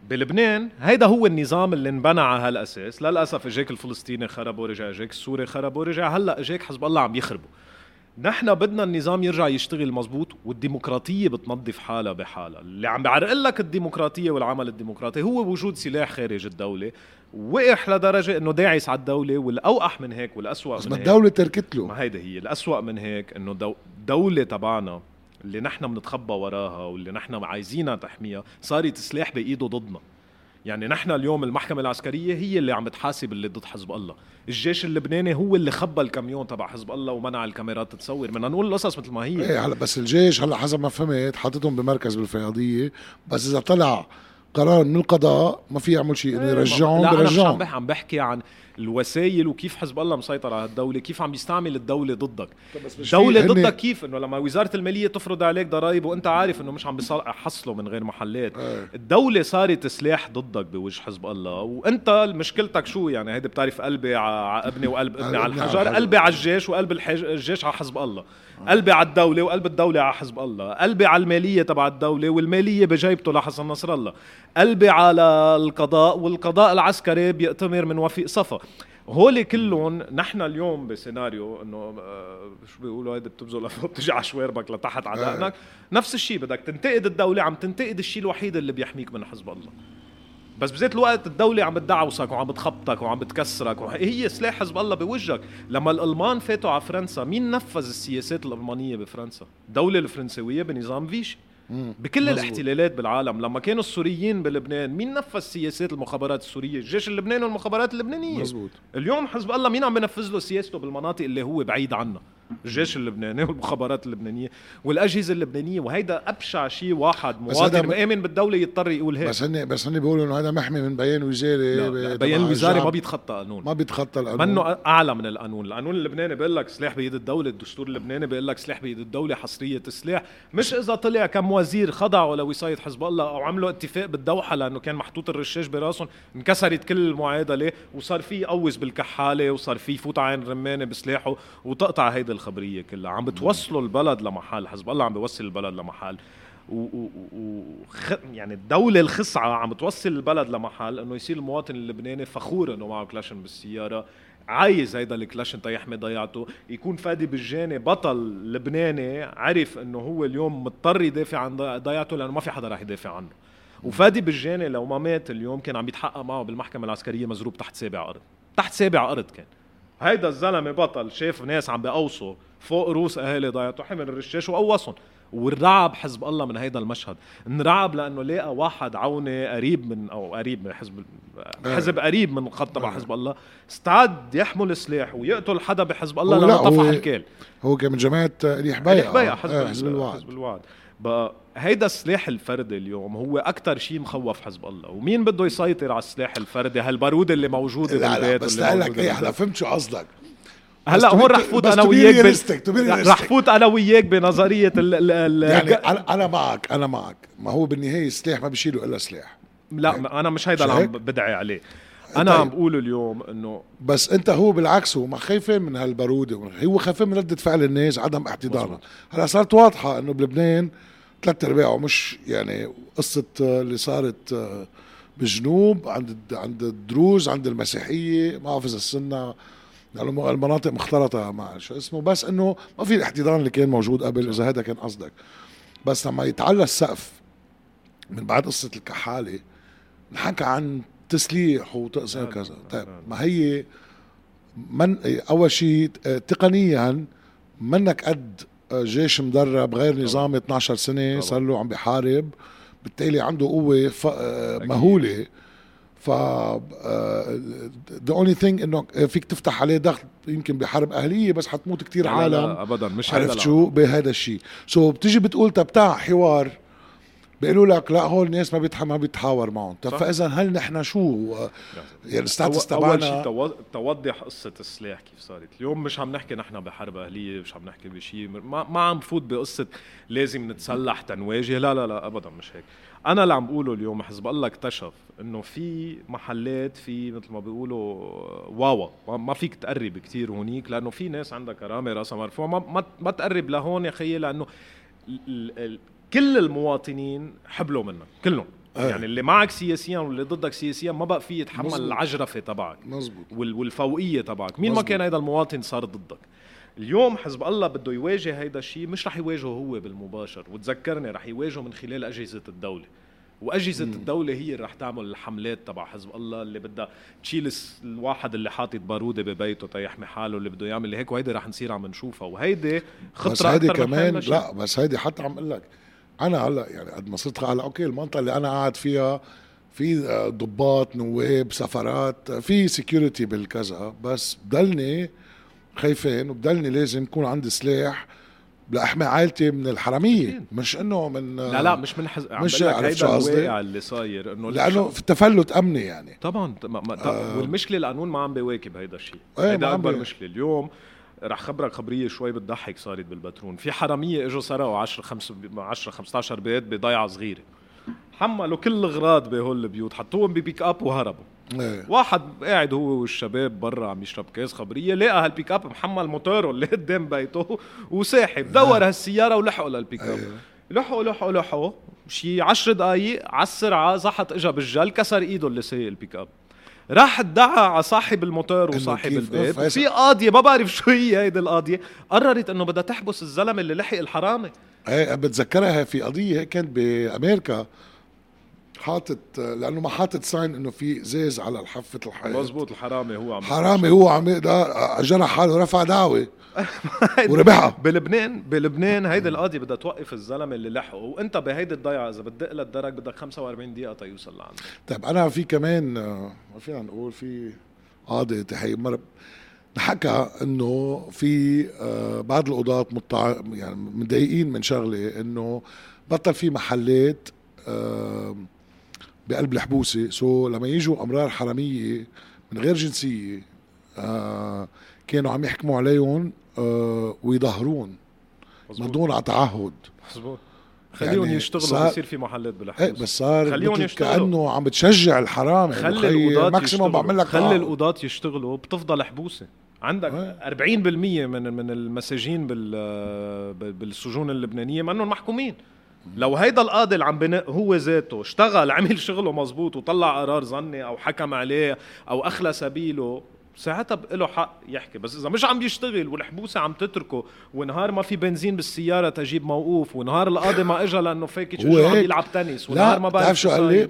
بلبنان هيدا هو النظام اللي انبنى على هالأساس. للأسف إجاك الفلسطيني خرب ورجع إجاك السوري خرب ورجع هلأ إجاك حزب الله عم يخربوا نحن بدنا النظام يرجع يشتغل مزبوط والديمقراطية بتنظف حالها بحالها. اللي عم بعرق لك الديمقراطية والعمل الديمقراطي هو وجود سلاح خارج الدولة وقح لدرجة إنه داعس على الدولة والأوقح من هيك والأسوأ بس من ما هيك. الدولة تركت له. ما هيدا هي الأسوأ من هيك إنه دو دولة تبعنا اللي نحن بنتخبى وراها واللي نحن عايزينها تحميها صارت سلاح بإيده ضدنا. يعني نحن اليوم المحكمة العسكرية هي اللي عم تحاسب اللي ضد حزب الله. الجيش اللبناني هو اللي خبى الكاميون تبع حزب الله ومنع الكاميرات تصور بدنا نقول القصص مثل ما هي. إيه هلا بس الجيش هلا حسب ما فهمت حاططهم بمركز بالفياضية بس إذا طلع قرار من القضاء ما في يعمل شيء إنه إيه، يرجعهم لا أنا مش عم بحكي عن الوسائل وكيف حزب الله مسيطر على الدولة كيف عم يستعمل الدولة ضدك. دولة هن- ضدك كيف؟ إنه لما وزارة المالية تفرض عليك ضرائب وأنت عارف إنه مش عم بيحصلوا من غير محلات. إيه. الدولة صارت سلاح ضدك بوجه حزب الله. وأنت مشكلتك شو يعني؟ هيدي بتعرف قلبي على ابني وقلب ابني على الحجر. قلبي على الجيش وقلب الحج... الجيش على حزب الله. قلبي على الدولة وقلب الدولة على حزب الله. قلبي على المالية تبع الدولة والمالية بجيبته لحسن نصر الله. قلبي على القضاء والقضاء العسكري بيأتمر من وفيق صفا. هول كلهم نحن اليوم بسيناريو إنه آه، شو بيقولوا؟ هيدي بتبذل بتجي على شواربك لتحت على آه. دقنك. نفس الشيء بدك تنتقد الدولة عم تنتقد الشيء الوحيد اللي بيحميك من حزب الله. بس بذات الوقت الدولة عم بتدعوسك وعم بتخبطك وعم بتكسرك وهي سلاح حزب الله بوجهك. لما الألمان فاتوا على فرنسا مين نفذ السياسات الألمانية بفرنسا؟ الدولة الفرنسوية بنظام فيشي. بكل مزبوط. الاحتلالات بالعالم. لما كانوا السوريين بلبنان مين نفذ سياسات المخابرات السورية؟ الجيش اللبناني والمخابرات اللبنانية. مزبوط اليوم حزب الله مين عم بنفذ له سياسته بالمناطق اللي هو بعيد عنها؟ الجيش اللبناني والمخابرات اللبنانية والأجهزة اللبنانية وهيدا أبشع شيء واحد مواطن م- مآمن بالدولة يضطر يقول هيك. بس هن بس هن بيقولوا إنه هذا محمي من بيان وزاري لا، لا، بيان تبع الوزاري ما. بيتخطى قانون. ما بيتخطى القانون. منه أعلى من القانون، القانون اللبناني بيقول لك سلاح بايد الدولة، الدستور اللبناني بيقول لك سلاح بايد الدولة، حصرية السلاح، مش إذا طلع كم وزير خضعوا لوصايه حزب الله أو عملوا اتفاق بالدوحة لأنه كان محطوط الرشاش براسهم، انكسرت كل المعادله وصار في يقوز بالكحالة وصار في يفوت عين رمانة بسلاحه وتقطع هيدي الخبرية كلها، عم بتوصلوا البلد لمحل، حزب الله عم بيوصل البلد لمحل. و و و خ... يعني الدولة الخصعة عم توصل البلد لمحل إنه يصير المواطن اللبناني فخور إنه معه كلاشن بالسيارة عايز هيدا الكلاشن تيحمي ضيعته. يكون فادي بالجاني بطل لبناني عرف إنه هو اليوم مضطر يدافع عن ضي- ضيعته لأنه ما في حدا راح يدافع عنه. وفادي بالجاني لو ما مات اليوم كان عم يتحقق معه بالمحكمة العسكرية مزروب تحت سابع أرض. تحت سابع أرض كان. هيدا الزلمة بطل شاف ناس عم بيقوصوا فوق روس أهالي ضيعته حمل الرشاش وقوصهم. والرعب حزب الله من هيدا المشهد. انرعب لأنه لقى واحد عوني قريب من أو قريب من حزب حزب قريب من الخط تبع حزب الله. استعد يحمل سلاح ويقتل حدا بحزب الله لا، طفح الكيل. هو كان من جماعة ريح بيع ريح بيع حزب, آه، حزب الوعد. حزب الوعد. بقى هيدا السلاح الفردي اليوم هو أكثر شيء مخوف حزب الله. ومين بده يسيطر على السلاح الفردي هالبارود اللي موجوده لا لا بالبيت بس واللي لك إيه. هلا فهمت شو قصدك. هلأ بس هون رح فوت بس أنا وياك بال- رح. فوت أنا وياك بنظرية ال ال يعني أنا أنا معك أنا معك. ما هو بالنهاية السلاح ما بيشيله إلا سلاح. لا ما- أنا مش هيدا اللي عم؟ بدعي عليه. أنا طيب. عم بقول اليوم إنه بس أنت هو بالعكس هو ما خايفين من هالبرودة هو خايفين من ردة فعل الناس عدم احتضانها. هلا صارت واضحة إنه بلبنان ثلاث أرباعه مش يعني قصة اللي صارت آه، بالجنوب عند عند الدروز عند المسيحية ما بعرف اذا السنة يعني المناطق مختلطة مع شو اسمه. بس إنه ما في الاحتضان اللي كان موجود قبل إذا هذا كان قصدك. بس لما يتعلى السقف من بعد قصة الكحالة نحكى عن تسليح وتقسيم نعم، كذا نعم، طيب نعم. ما هي من أول شيء آه، تقنيا منك قد آه، جيش مدرب غير نظامي 12 سنة. صار له عم بيحارب بالتالي عنده قوة ف... آه،. مهولة ف the only thing إنه فيك تفتح عليه ضغط يمكن بحرب أهلية بس حتموت كتير لا عالم لا ابدا مش عرفت. شو بهذا الشيء so so, بتيجي بتقول طب بتاع حوار بيقولوا لك لا هول الناس ما بيتح ما بيتحاور معهم. طب. فإذا هل نحن شو؟ يعني ال status أول- أول شيء تبعنا تو- توضح قصة السلاح كيف صارت. اليوم مش عم نحكي نحن بحرب أهلية مش عم نحكي بشيء ما, ما عم بفوت بقصة لازم نتسلح تنواجه. لا لا لا ابدا مش هيك. أنا اللي عم بقوله اليوم حزب الله اكتشف إنه في محلات في مثل ما بيقولوا واوا. ما- فيك تقرب كتير هونيك لأنه في ناس عندها كرامة رأسها مرفوع. ما, ما, تقرب لهون يا خيي لأنه ال- ال- ال- كل المواطنين حبلوا منك كلهم أيه. يعني اللي معك سياسيا واللي ضدك سياسيا ما بقى فيه يتحمل مزبوط. العجرفة تبعك مزبوط وال- والفوقية تبعك مين ما مزبوط. كان هيدا المواطن صار ضدك اليوم حزب الله بده يواجه هيدا الشيء مش رح يواجهه هو بالمباشر وتذكرني رح يواجهه من خلال أجهزة الدولة وأجهزة مم. الدولة هي اللي رح تعمل الحملات تبع حزب الله اللي بدها تشيل الواحد اللي حاطط بارودة ببيته تيحمي حاله اللي بده يعمل هيك وهيدي رح نصير عم نشوفها وهيدي بس خطره هيدي أكثر من كمان. لا بس هيدي حتى عم أقول لك أنا هلأ يعني قد ما صرت هلأ okay المنطقة اللي أنا قاعد فيها في آه، ضباط نواب سفرات آه، في security بالكذا بس بضلني خايفين وبضلني لازم يكون عندي سلاح لأحمي عائلتي من الحرامية. مش إنه من آه، لا لا مش من حز... عم مش عرفت شو هيدا قصدي؟ اللي صاير إنه لأنه في تفلت أمني يعني. طبعا ما آه. والمشكلة القانون ما عم بيواكب هيدا الشيء. إيه، هيدا أكبر بي- مشكلة. اليوم رح خبرك خبرية شوي بتضحك صارت بالبترون في حرامية إجوا سرقوا 10 5 10 15 بيت بضيعة صغيرة. حملوا كل الأغراض بهول البيوت حطوهم ب pick up وهربوا. إيه. واحد قاعد هو والشباب برا عم يشرب كاس خبرية لقى هال pick up محمل موتوره اللي قدام بيته وساحب. دور هالسيارة ولحقوا لل pick up أيوه. لحقوا لحقوا لحقوا. شي عشر دقايق على السرعة زحط إجا بالجل كسر إيده اللي سايق ال pick up راح ادعى على صاحب الموتور وصاحب البيت. أوف، وفي قاضية ما بعرف شو هي هيدي القاضية قررت إنه بدها تحبس الزلمة اللي لحق الحرامي إيه بتذكرها في قضية كانت بأمريكا. حاطط لأنه ما حاطط sign إنه في زيز على حافه الحيط مزبوط الحرامي هو عم حرامي هو عم يقدر جرح حاله رفع دعوة. وربحها. بلبنان بلبنان هيدي القاضيه بدها توقف الزلمة اللي لحقه. وأنت بهيدي الضيعة إذا بتدق للدرج بدك 45 دقيقة تيوصل لعنده طيب أنا في كمان ما فينا نقول في قاضي تحي مر حكى إنه في آه، بعض القضاة متع... يعني متضايقين من شغلة إنه بطل في محلات آه، بقلب الحبوسة. سو لما يجوا أمرار حرامية من غير جنسية آه، كانوا عم يحكموا عليهم آه، ويظهرون. مضون على تعهد. مزبوط خليهم يعني يشتغلوا صار- بصير في محلات إيه بالحبوس بس صار خليهم يشتغلوا. كأنه عم بتشجع الحرامي خلي القضاة ماكسيموم بعمل لك خلي. القضاة يشتغلوا بتفضل حبوسة. عندك إيه. 40% من من المساجين بال بال- بالسجون اللبنانية منهم محكومين. لو هيدا القاضي اللي عم بنق هو ذاته اشتغل عمل شغله مزبوط وطلع قرار ظني أو حكم عليه أو أخلى سبيله ساعتها له حق يحكي بس إذا مش عم بيشتغل والحبوسة عم تتركه ونهار ما في بنزين بالسيارة تجيب موقوف ونهار القاضي ما اجى لأنه هو شو عم. يلعب تنس ونهار ما بعرف شو قال. لي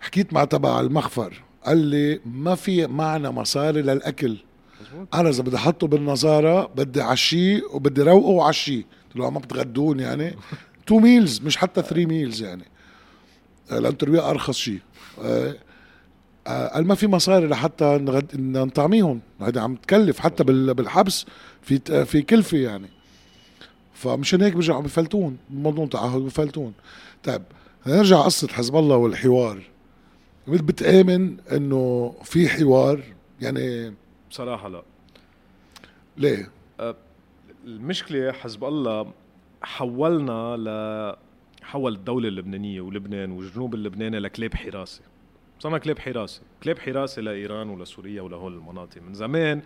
حكيت مع تبع المخفر قال لي ما في معنا مصاري للأكل مزبوط. أنا إذا بدي أحطه بالنظارة بدي عشيه وبدي روقه وعشيه قلت له ما بتغدون يعني two meals مش حتى three meals يعني. آه، لأن ترويق أرخص شيء. آه، آه، قال ما في مصاري لحتى نطعميهم هيدا عم تكلف. حتى بال... بالحبس في في كلفة يعني. فمشان هيك بيرجعوا بفلتون. موضوع تعهد بفلتون. طيب نرجع قصة حزب الله والحوار. بتآمن إنه في حوار؟ يعني بصراحة لا. ليه؟ المشكلة حزب الله حولنا ل حول الدولة اللبنانية ولبنان والجنوب اللبناني لكلاب حراسة. صرنا كلاب حراسة. كلاب حراسة لإيران ولسوريا ولهول المناطق. من زمان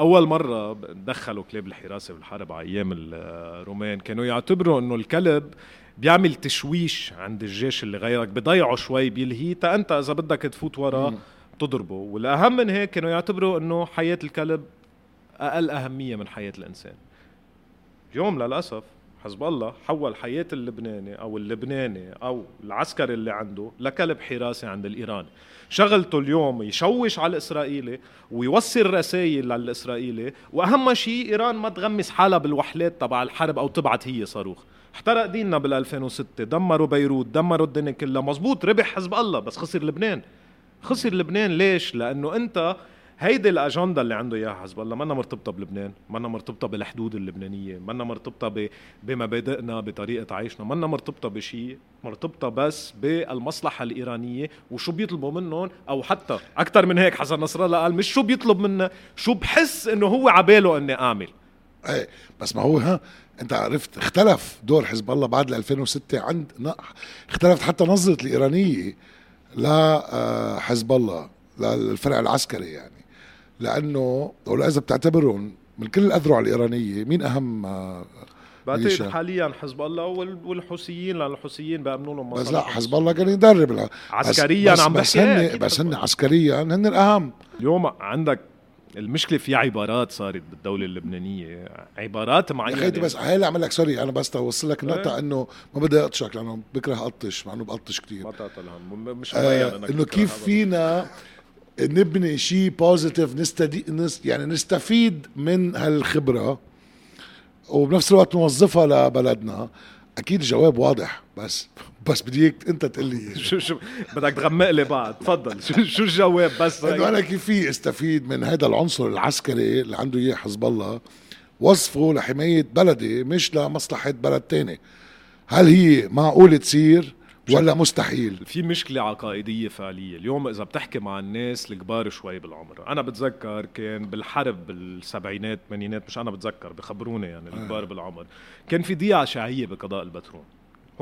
أول مرة دخلوا كلاب الحراسة بالحرب على أيام الرومان. كانوا يعتبروا إنه الكلب بيعمل تشويش عند الجيش اللي غيرك بضيعه شوي بيلهيه. تا أنت إذا بدك تفوت وراه تضربه. والأهم من هيك كانوا يعتبروا إنه حياة الكلب أقل أهمية من حياة الإنسان. اليوم للأسف حزب الله حول حياة اللبناني أو اللبناني أو العسكري اللي عنده لكلب حراسي عند الإيراني. شغلته اليوم يشوش على الإسرائيلي ويوصل رسائل للإسرائيلي وأهم شيء إيران ما تغمس حالها بالوحلات تبع الحرب أو تبعت هي صاروخ. احترق ديننا بال 2006 دمروا بيروت دمروا الدنيا كلها. مزبوط ربح حزب الله بس خسر لبنان. خسر لبنان ليش؟ لأنه أنت هيدي الاجندا اللي عنده إياها حزب الله. منا مرتبطة بلبنان منا مرتبطة بالحدود اللبنانية منا مرتبطة بمبادئنا بطريقة عيشنا منا مرتبطة بشيء مرتبطة بس بالمصلحة الإيرانية. وشو بيطلبوا منهم؟ أو حتى أكثر من هيك حسن نصر الله قال مش شو بيطلب منا شو بحس إنه هو عباله إني اعمل إيه بس ما هو ها أنت عرفت اختلف دور حزب الله بعد 2006 عند اختلفت حتى نظرة الإيرانية لحزب الله للفرع العسكري يعني. لأنه ولا إذا بتعتبرهم من كل الأذرع الإيرانية مين أهم؟ آه، بعتقد حاليا حزب الله والحوثيين لأن الحوثيين بيامنوا لهم بس لا حزب الله كان يدرب. عسكريا عم بس هن بس هن عسكريا هن الأهم. اليوم عندك المشكلة في عبارات صارت بالدولة اللبنانية. عبارات معينة. يا بس هاي اللي عمل لك sorry أنا بس توصل لك نقطة إنه ما بدي أقطشك لأنه بكره أقطش مع إنه بقطش كثير ما الهم مش آه إنه كيف فينا نبني شيء positive نستدي نست يعني نستفيد من هالخبرة وبنفس الوقت نوظفها لبلدنا أكيد الجواب واضح. بس بس بدي إياك أنت تقول لي. شو شو بدك تغمق لي بعد تفضل. شو شو الجواب؟ بس إنه أنا كيف في أستفيد من هذا العنصر العسكري اللي عنده إياه حزب الله؟ وصفه لحماية بلدي مش لمصلحة بلد تاني. هل هي معقول تصير؟ ولا مستحيل. في مشكلة عقائدية فعلية. اليوم إذا بتحكي مع الناس الكبار شوي بالعمر أنا بتذكر كان بالحرب بالسبعينات الثمانينات مش أنا بتذكر بخبروني يعني الكبار بالعمر كان في ضيعة شيعية بقضاء البترول.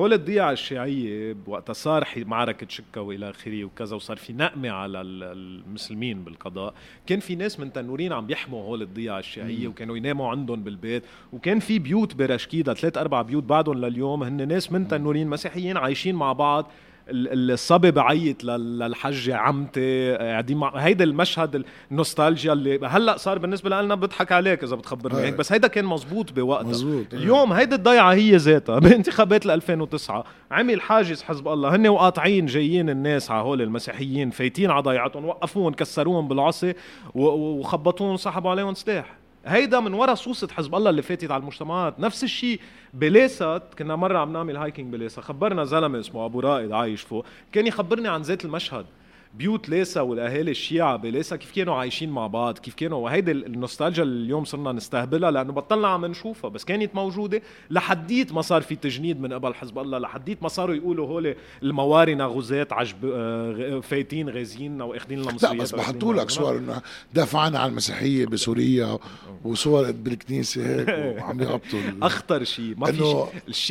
هول الضيعة الشيعية وقتها صار معركة شكا وإلى آخره وكذا وصار في نقمة على المسلمين بالقضاء. كان في ناس من تنورين عم يحموا هول الضيعة الشيعية وكانوا يناموا عندهم بالبيت. وكان في بيوت برشكيدة ثلاث أربع بيوت بعدهم لليوم. هن ناس من تنورين مسيحيين عايشين مع بعض. الصبي بعيط للحجة عمتي قاعدين مع هيدا المشهد النوستالجيا اللي هلأ صار بالنسبة لنا بضحك عليك إذا بتخبرني هيك بس هيدا كان مزبوط بوقتها. مزبوط اليوم هيدي الضيعة هي ذاتها. بانتخابات 2009 عمل حاجز حزب الله. هن وقاطعين جايين الناس على هول المسيحيين فايتين على ضيعتهم وقفوهم كسروهم بالعصي وخبطوهم وسحبوا عليهم سلاح. هيدا من ورا صوصة حزب الله اللي فاتت على المجتمعات. نفس الشيء بليسا كنا مرة عم نعمل hiking بليسا. خبرنا زلمة اسمه أبو رائد عايش فوق. كان يخبرني عن ذات المشهد. بيوت ليسا والأهالي الشيعة بليسا كيف كانوا عايشين مع بعض؟ كيف كانوا؟ وهيدي النوستالجيا اللي اليوم صرنا نستهبلها لأنه بطلنا عم نشوفها بس كانت موجودة لحديت ما صار في تجنيد من قبل حزب الله لحديت ما صاروا يقولوا هول الموارنه غزاة عجب آه، فايتين غازيين واخذين لنا لا بس بحطوا لك صور إنه دافعنا عن المسيحية بسوريا وصور بالكنيسة هيك وعم يغبطوا أخطر شيء. ما في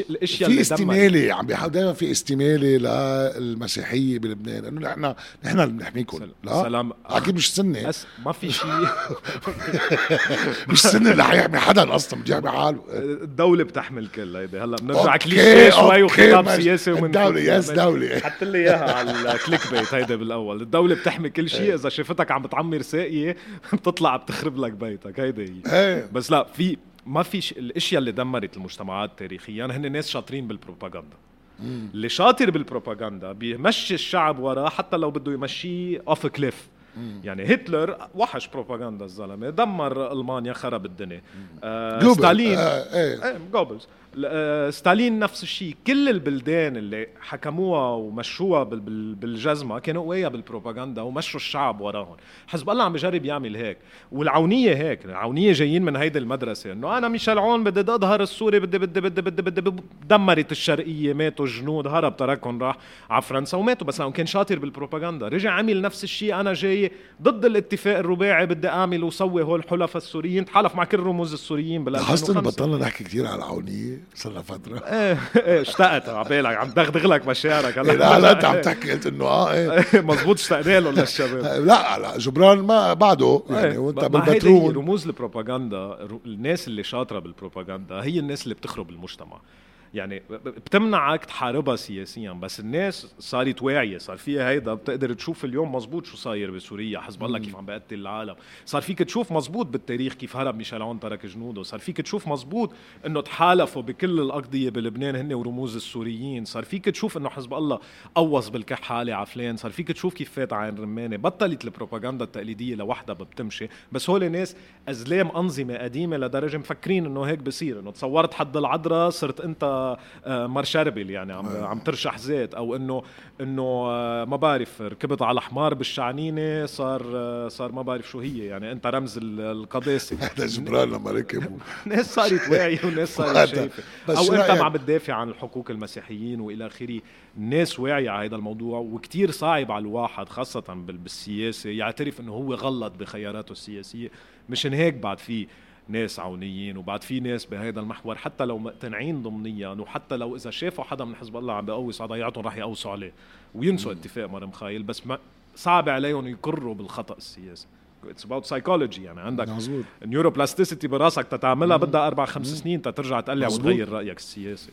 الأشياء في استمالة عم بيحاول دائما في استمالة للمسيحيه بلبنان إنه نحن نحن اللي بنحميكم لا سلام. أكيد مش سنة. أس... ما في شيء. مش سنة اللي حيحمي حدا أصلا بده يحمي حاله. الدولة بتحمل كل هيدي هلا بنرجع كليشيه شوي وخطاب سياسي ومن الدولة يس دولة. حط لي إياها على الكليك بيت هيدي بالأول. الدولة بتحمي كل شيء إذا شافتك عم بتعمر ساقية بتطلع بتخرب لك بيتك هيدي هي. بس لا في ما في الأشياء اللي دمرت المجتمعات تاريخيا هن ناس شاطرين بالبروباغندا. اللي شاطر بالبروباغندا بيمشي الشعب وراه حتى لو بده يمشيه off cliff يعني هتلر وحش بروباغندا الزلمة دمر ألمانيا خرب الدنيا. آه ستالين. آه إيه, إيه جوبلز. آه، ستالين نفس الشيء. كل البلدان اللي حكموها ومشوها بالجزمة كانوا قوية بالبروباغندا ومشوا الشعب وراهم. حزب الله عم بجرب يعمل هيك. والعونية هيك العونية جايين من هيدي المدرسة. إنه أنا ميشيل عون بدي أظهر السوري بدي بدي بدي بدي بدي, دمرت الشرقية ماتوا جنود هرب تركهم راح على فرنسا وماتوا. بس لأنه كان شاطر بالبروباغندا. رجع عمل نفس الشيء. أنا جاي ضد الاتفاق الرباعي بدي أعمل وسوي هول الحلفاء السوريين. تحالف مع كل رموز السوريين بال لاحظت بطلنا نحكي كثير على العونية. صرنا فترة. إيه إيه اشتقت. عبالك عم دغدغ لك مشاعرك. إيه، لا لا أنت عم تحكي. قلت إنه آه إيه. مزبوط اشتقنا لهم للشباب لا لا جبران ما بعده يعني إيه، وانت هيدي هي بالبترول. رموز البروباغندا. الناس اللي شاطرة بالبروباغندا هي الناس اللي بتخرب المجتمع. يعني بتمنعك تحاربها سياسيا بس الناس صارت واعية. صار فيها هيدا بتقدر تشوف اليوم مزبوط شو صاير بسوريا. حزب الله كيف عم بقتل العالم. صار فيك تشوف مزبوط بالتاريخ كيف هرب ميشيل عون ترك جنوده. صار فيك تشوف مزبوط إنه تحالفوا بكل الأقضية بلبنان هن ورموز السوريين. صار فيك تشوف إنه حزب الله قوص بالكحاله عفلان صار فيك تشوف كيف فات عين رمانه بطلت البروباغندا التقليدية لوحدها بتمشي بس هول ناس أزلام أنظمة قديمة لدرجة مفكرين إنه هيك بصير. إنه تصورت حد العذراء صرت أنت مرشربل يعني عم عم ترشح زيت أو انه إنه آه، ما بعرف ركبت على حمار بالشعنينة صار آه، صار ما بعرف شو هي يعني. أنت رمز ال- القداسة. هذا جبران لما ركب. ناس صارت واعية وناس صارت. شايفة. أو أنت؟ ما عم بتدافع عن الحقوق المسيحيين وإلى آخره. الناس واعية على هذا الموضوع وكتير صعب على الواحد خاصة بال- بالسياسة يعترف إنه هو غلط بخياراته السياسية. مشان هيك بعد في ناس عونيين وبعد في ناس بهذا المحور حتى لو مقتنعين ضمنيا وحتى لو إذا شافوا حدا من حزب الله عم بيقوص على ضيعتهم رح يقوصوا عليه وينسوا اتفاق مار مخايل بس ما صعب عليهم يقروا بالخطأ السياسي. it's about psychology يعني عندك مزبوط ال neuroplasticity براسك تتعملها بدها أربع خمس سنين تترجع تقلع. وتغير رأيك السياسي.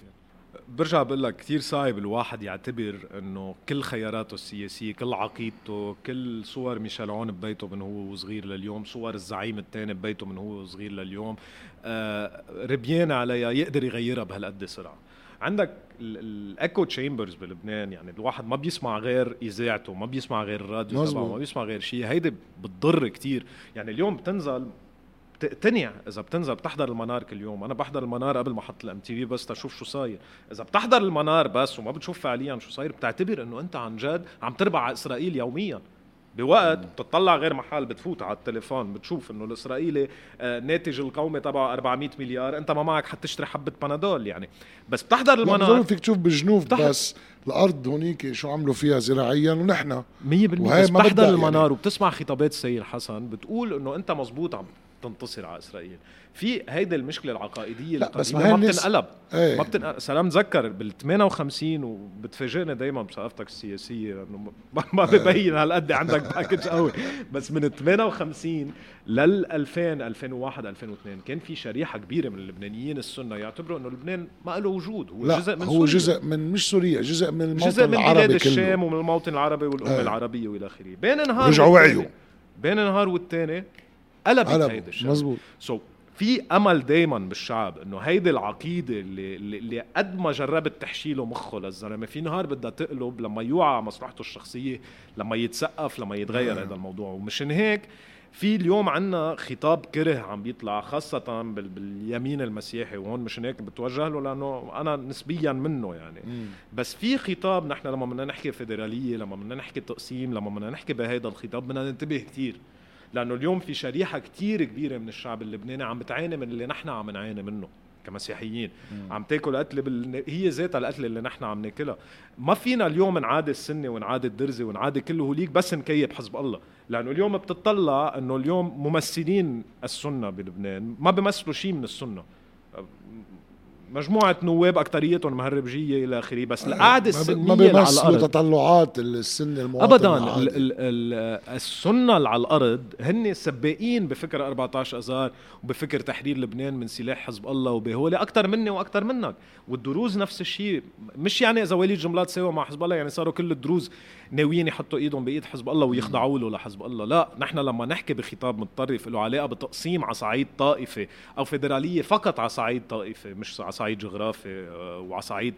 برجع بقول لك كثير صعب الواحد يعتبر إنه كل خياراته السياسية كل عقيدته كل صور ميشيل عون ببيته من هو وصغير لليوم صور الزعيم الثاني ببيته من هو وصغير لليوم. آه ربيان عليها يقدر يغيرها بهالقد سرعة. عندك ال echo chambers بلبنان يعني الواحد ما بيسمع غير إذاعته ما بيسمع غير الراديو. تبعه ما بيسمع غير شيء هيدي بتضر كتير. يعني اليوم بتنزل بتقتنع إذا بتنزل بتحضر المنار كل يوم أنا بحضر المنار قبل ما أحط ال MTV بس تشوف شو صاير. إذا بتحضر المنار بس وما بتشوف فعليا شو صاير بتعتبر إنه أنت عن جد عم تربع على إسرائيل يوميا. بوقت بتطلع غير محل بتفوت على التليفون بتشوف إنه الإسرائيلي آه، ناتج القومي تبعه 400 مليار. أنت ما معك حتشتري حبة بنادول يعني. بس بتحضر المنار. فيك تشوف بالجنوب بس الأرض هونيك شو عملوا فيها زراعيا ونحن. 100% وهي بس بتحضر المنار يعني. وبتسمع خطابات السيد حسن بتقول إنه أنت مزبوط عم تنتصر على إسرائيل. في هيدي المشكلة العقائدية لا، بس القديمة ما ما بتنقلب إيه. ما بتنقلب سلام تذكر بال 58 وبتفاجئني دائما بثقافتك السياسية لأنه ما, ما ببين هالقد عندك باكج قوي. بس من 58 لل 2000 2001 2002 كان في شريحة كبيرة من اللبنانيين السنة يعتبروا إنه لبنان ما له وجود. هو لا جزء من هو سوريا. جزء من مش سوريا جزء من الموطن جزء من بلاد العربي الشام كله. ومن الموطن العربي والأمة إيه. العربية وإلى آخره. بين نهار رجعوا وعيوا. بين نهار والتاني قلبت هيدا الشعب مزبوط سو في أمل دائما بالشعب إنه هيدي العقيدة اللي, اللي, قد ما جربت تحشي له مخه للزلمة في نهار بدها تقلب لما يوعى مصلحته الشخصية لما يتسقف لما يتغير هذا الموضوع. ومشان هيك في اليوم عنا خطاب كره عم بيطلع خاصة بال- باليمين المسيحي. وهون مشان هيك بتوجه له لأنه أنا نسبيا منه يعني. بس في خطاب نحن لما بدنا نحكي فيدرالية لما بدنا نحكي تقسيم لما بدنا نحكي بهذا الخطاب بدنا ننتبه كتير. لأنه اليوم في شريحة كتير كبيرة من الشعب اللبناني عم بتعاني من اللي نحن عم نعاني منه كمسيحيين. عم تاكل قتلة بال... هي ذاتها القتلة اللي نحن عم ناكلها. ما فينا اليوم نعادي السنة ونعادي الدرزي ونعادي كل هوليك بس نكيب حزب الله. لأنه اليوم بتطلع إنه اليوم ممثلين السنة بلبنان ما بيمثلوا شيء من السنة. مجموعة نواب أكتريتهم مهربجية إلى آخره بس ب- السنية ما بيمثلوا تطلعات السن المواطن ابدا العادي. ال ال ال السنة اللي على الأرض هن سباقين بفكر 14 اذار وبفكر تحرير لبنان من سلاح حزب الله وبهولي أكثر مني وأكثر منك. والدروز نفس الشيء مش يعني إذا وليد جملات سوا مع حزب الله يعني صاروا كل الدروز ناويين يحطوا إيدهم بإيد حزب الله ويخضعوا له لحزب الله. لا نحن لما نحكي بخطاب متطرف له علاقة بتقسيم على صعيد طائفي أو فيدرالية فقط على صعيد طائفي مش على صعيد جغرافي آه، وعلى صعيد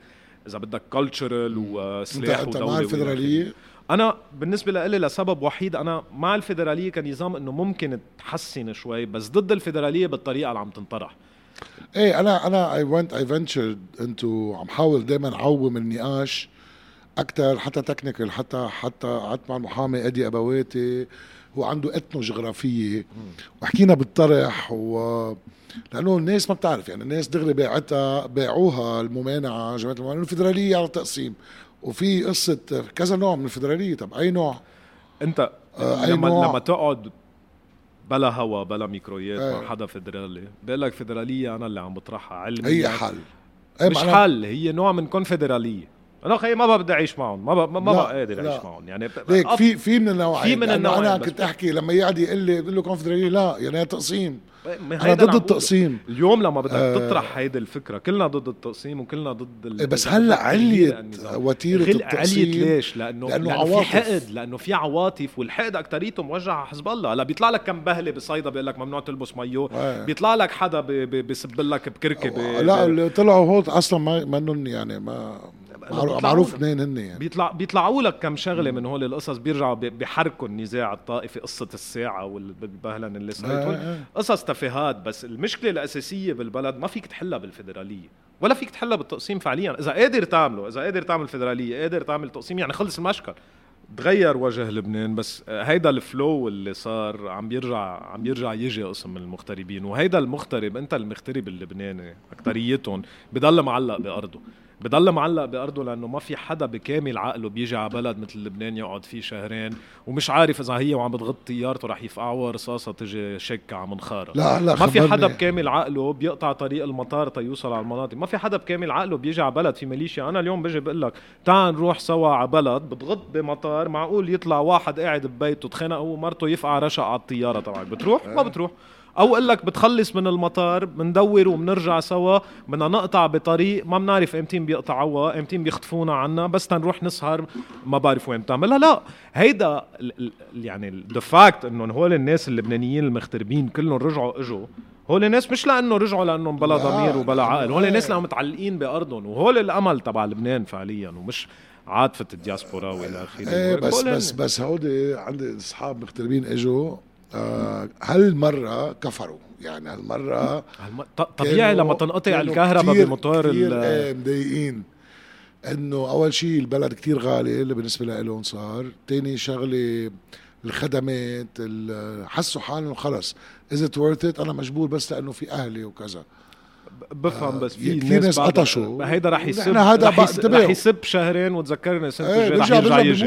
إذا بدك cultural وسلاح انت ودوله مع الفدراليه أنا بالنسبة لي لسبب وحيد أنا مع الفيدرالية كنظام إنه ممكن تحسن شوي بس ضد الفيدرالية بالطريقة اللي عم تنطرح. إيه أنا أنا I went I ventured into عم حاول دائما أعوم النقاش أكثر حتى technical حتى حتى قعدت مع المحامي ادي أبواتي هو عنده اثنو جغرافيه وحكينا بالطرح و لأنه الناس ما بتعرف يعني الناس دغري باعتها باعوها الممانعة جماعة الممانعة الفدراليه على التقسيم. وفي قصة كذا نوع من الفدراليه طب أي نوع؟ أنت آه، أي لما نوع؟ لما تقعد بلا هوا بلا ميكرويات. مع حدا فيدرالي بقول لك فيدرالية أنا اللي عم بطرحها علميا. هي حل. إيه، مش حل هي نوع من كونفدراليه أنا خيي ما بدي أعيش معهم ما بقى ما بقى قادر. أعيش معهم يعني ب- ليك في في من النوعين في من لأنه النوعين، أنا كنت أحكي لما يقعد يقول لي بقول له كونفدراليه لا يعني تقسيم أنا ضد التقسيم. اليوم لما بدك آه. تطرح هيدي الفكرة كلنا ضد التقسيم وكلنا ضد ال... إيه، بس هلأ عليت النظام. وتيرة غل- عليت التقسيم ليش؟ لأنه لأنه لأنه في عواطف. حقد لأنه في عواطف والحقد أكتريته موجه على حزب الله هلأ بيطلع لك كم بهلة بصيدا بيقول لك ممنوع تلبس مايو إيه. بيطلع لك حدا ب- ب- بيسب لك بكركه ب- لا ب- اللي طلعوا هون أصلا ما منن يعني ما معروف. اثنين هن يعني. بيطلع بيطلعوا لك كم شغلة من هول القصص بيرجعوا بي- بيحركوا النزاع الطائفي قصة الساعة والبهلن اللي صارت آه، هول. آه. قصص تفاهات بس المشكلة الأساسية بالبلد ما فيك تحلها بالفدرالية ولا فيك تحلها بالتقسيم فعليا. إذا قادر تعمله إذا قادر تعمل فدراليه قادر تعمل تقسيم يعني خلص المشكل. تغير وجه لبنان بس هيدا الفلو اللي صار عم بيرجع عم بيرجع يجي قسم من المغتربين. وهيدا المغترب أنت المغترب اللبناني أكتريتهم بضل معلق بأرضه. بضل معلق بأرضه لأنه ما في حدا بكامل عقله بيجي على بلد مثل لبنان يقعد فيه شهرين ومش عارف إذا هي وعم بتغط طيارته رح يفقعوها رصاصة تجي شك على منخارة. لا هلا ما في. حدا بكامل عقله بيقطع طريق المطار تيوصل على المناطق. ما في حدا بكامل عقله بيجي على بلد في ماليشيا أنا اليوم بجي بقول لك تعال نروح سوا على بلد بتغط بمطار معقول يطلع واحد قاعد ببيته تخانق هو ومرته يفقع رشق على الطيارة تبعك. بتروح؟ ما بتروح. أو أقول لك بتخلص من المطار بندور وبنرجع سوا بدنا نقطع بطريق ما بنعرف امتين بيقطعوها امتين بيخطفونا عنا بس تنروح نسهر ما بعرف وين بتعملها. لا هيدا يعني the fact انه هول الناس اللبنانيين المغتربين كلهم رجعوا إجوا هول الناس مش لأنه رجعوا لأنهم بلا لا، ضمير وبلا لا، عقل هول. الناس لأنهم متعلقين بأرضهم وهول الأمل تبع لبنان فعليا ومش عاطفة الدياسبورا وإلى آخره. إيه بس بس بس هودي عندي أصحاب مغتربين إجوا آه هالمرة كفروا. يعني هالمرة هالم- ط- طبيعي لما تنقطع الكهرباء بموتور كتير إيه مضايقين. إنه أول شيء البلد كتير غالي اللي بالنسبة لهم صار. تاني شغلة الخدمات ال- حسوا حالهم خلص. از ات ورث ات أنا مجبور بس لأنه في أهلي وكذا. بفهم بس في كتير ناس قطشوا. هيدا رح يسب هذا رح, بقى يس... انتبهوا. رح يسب شهرين وتذكرني السنة إيه الجايه رح يرجع يجي.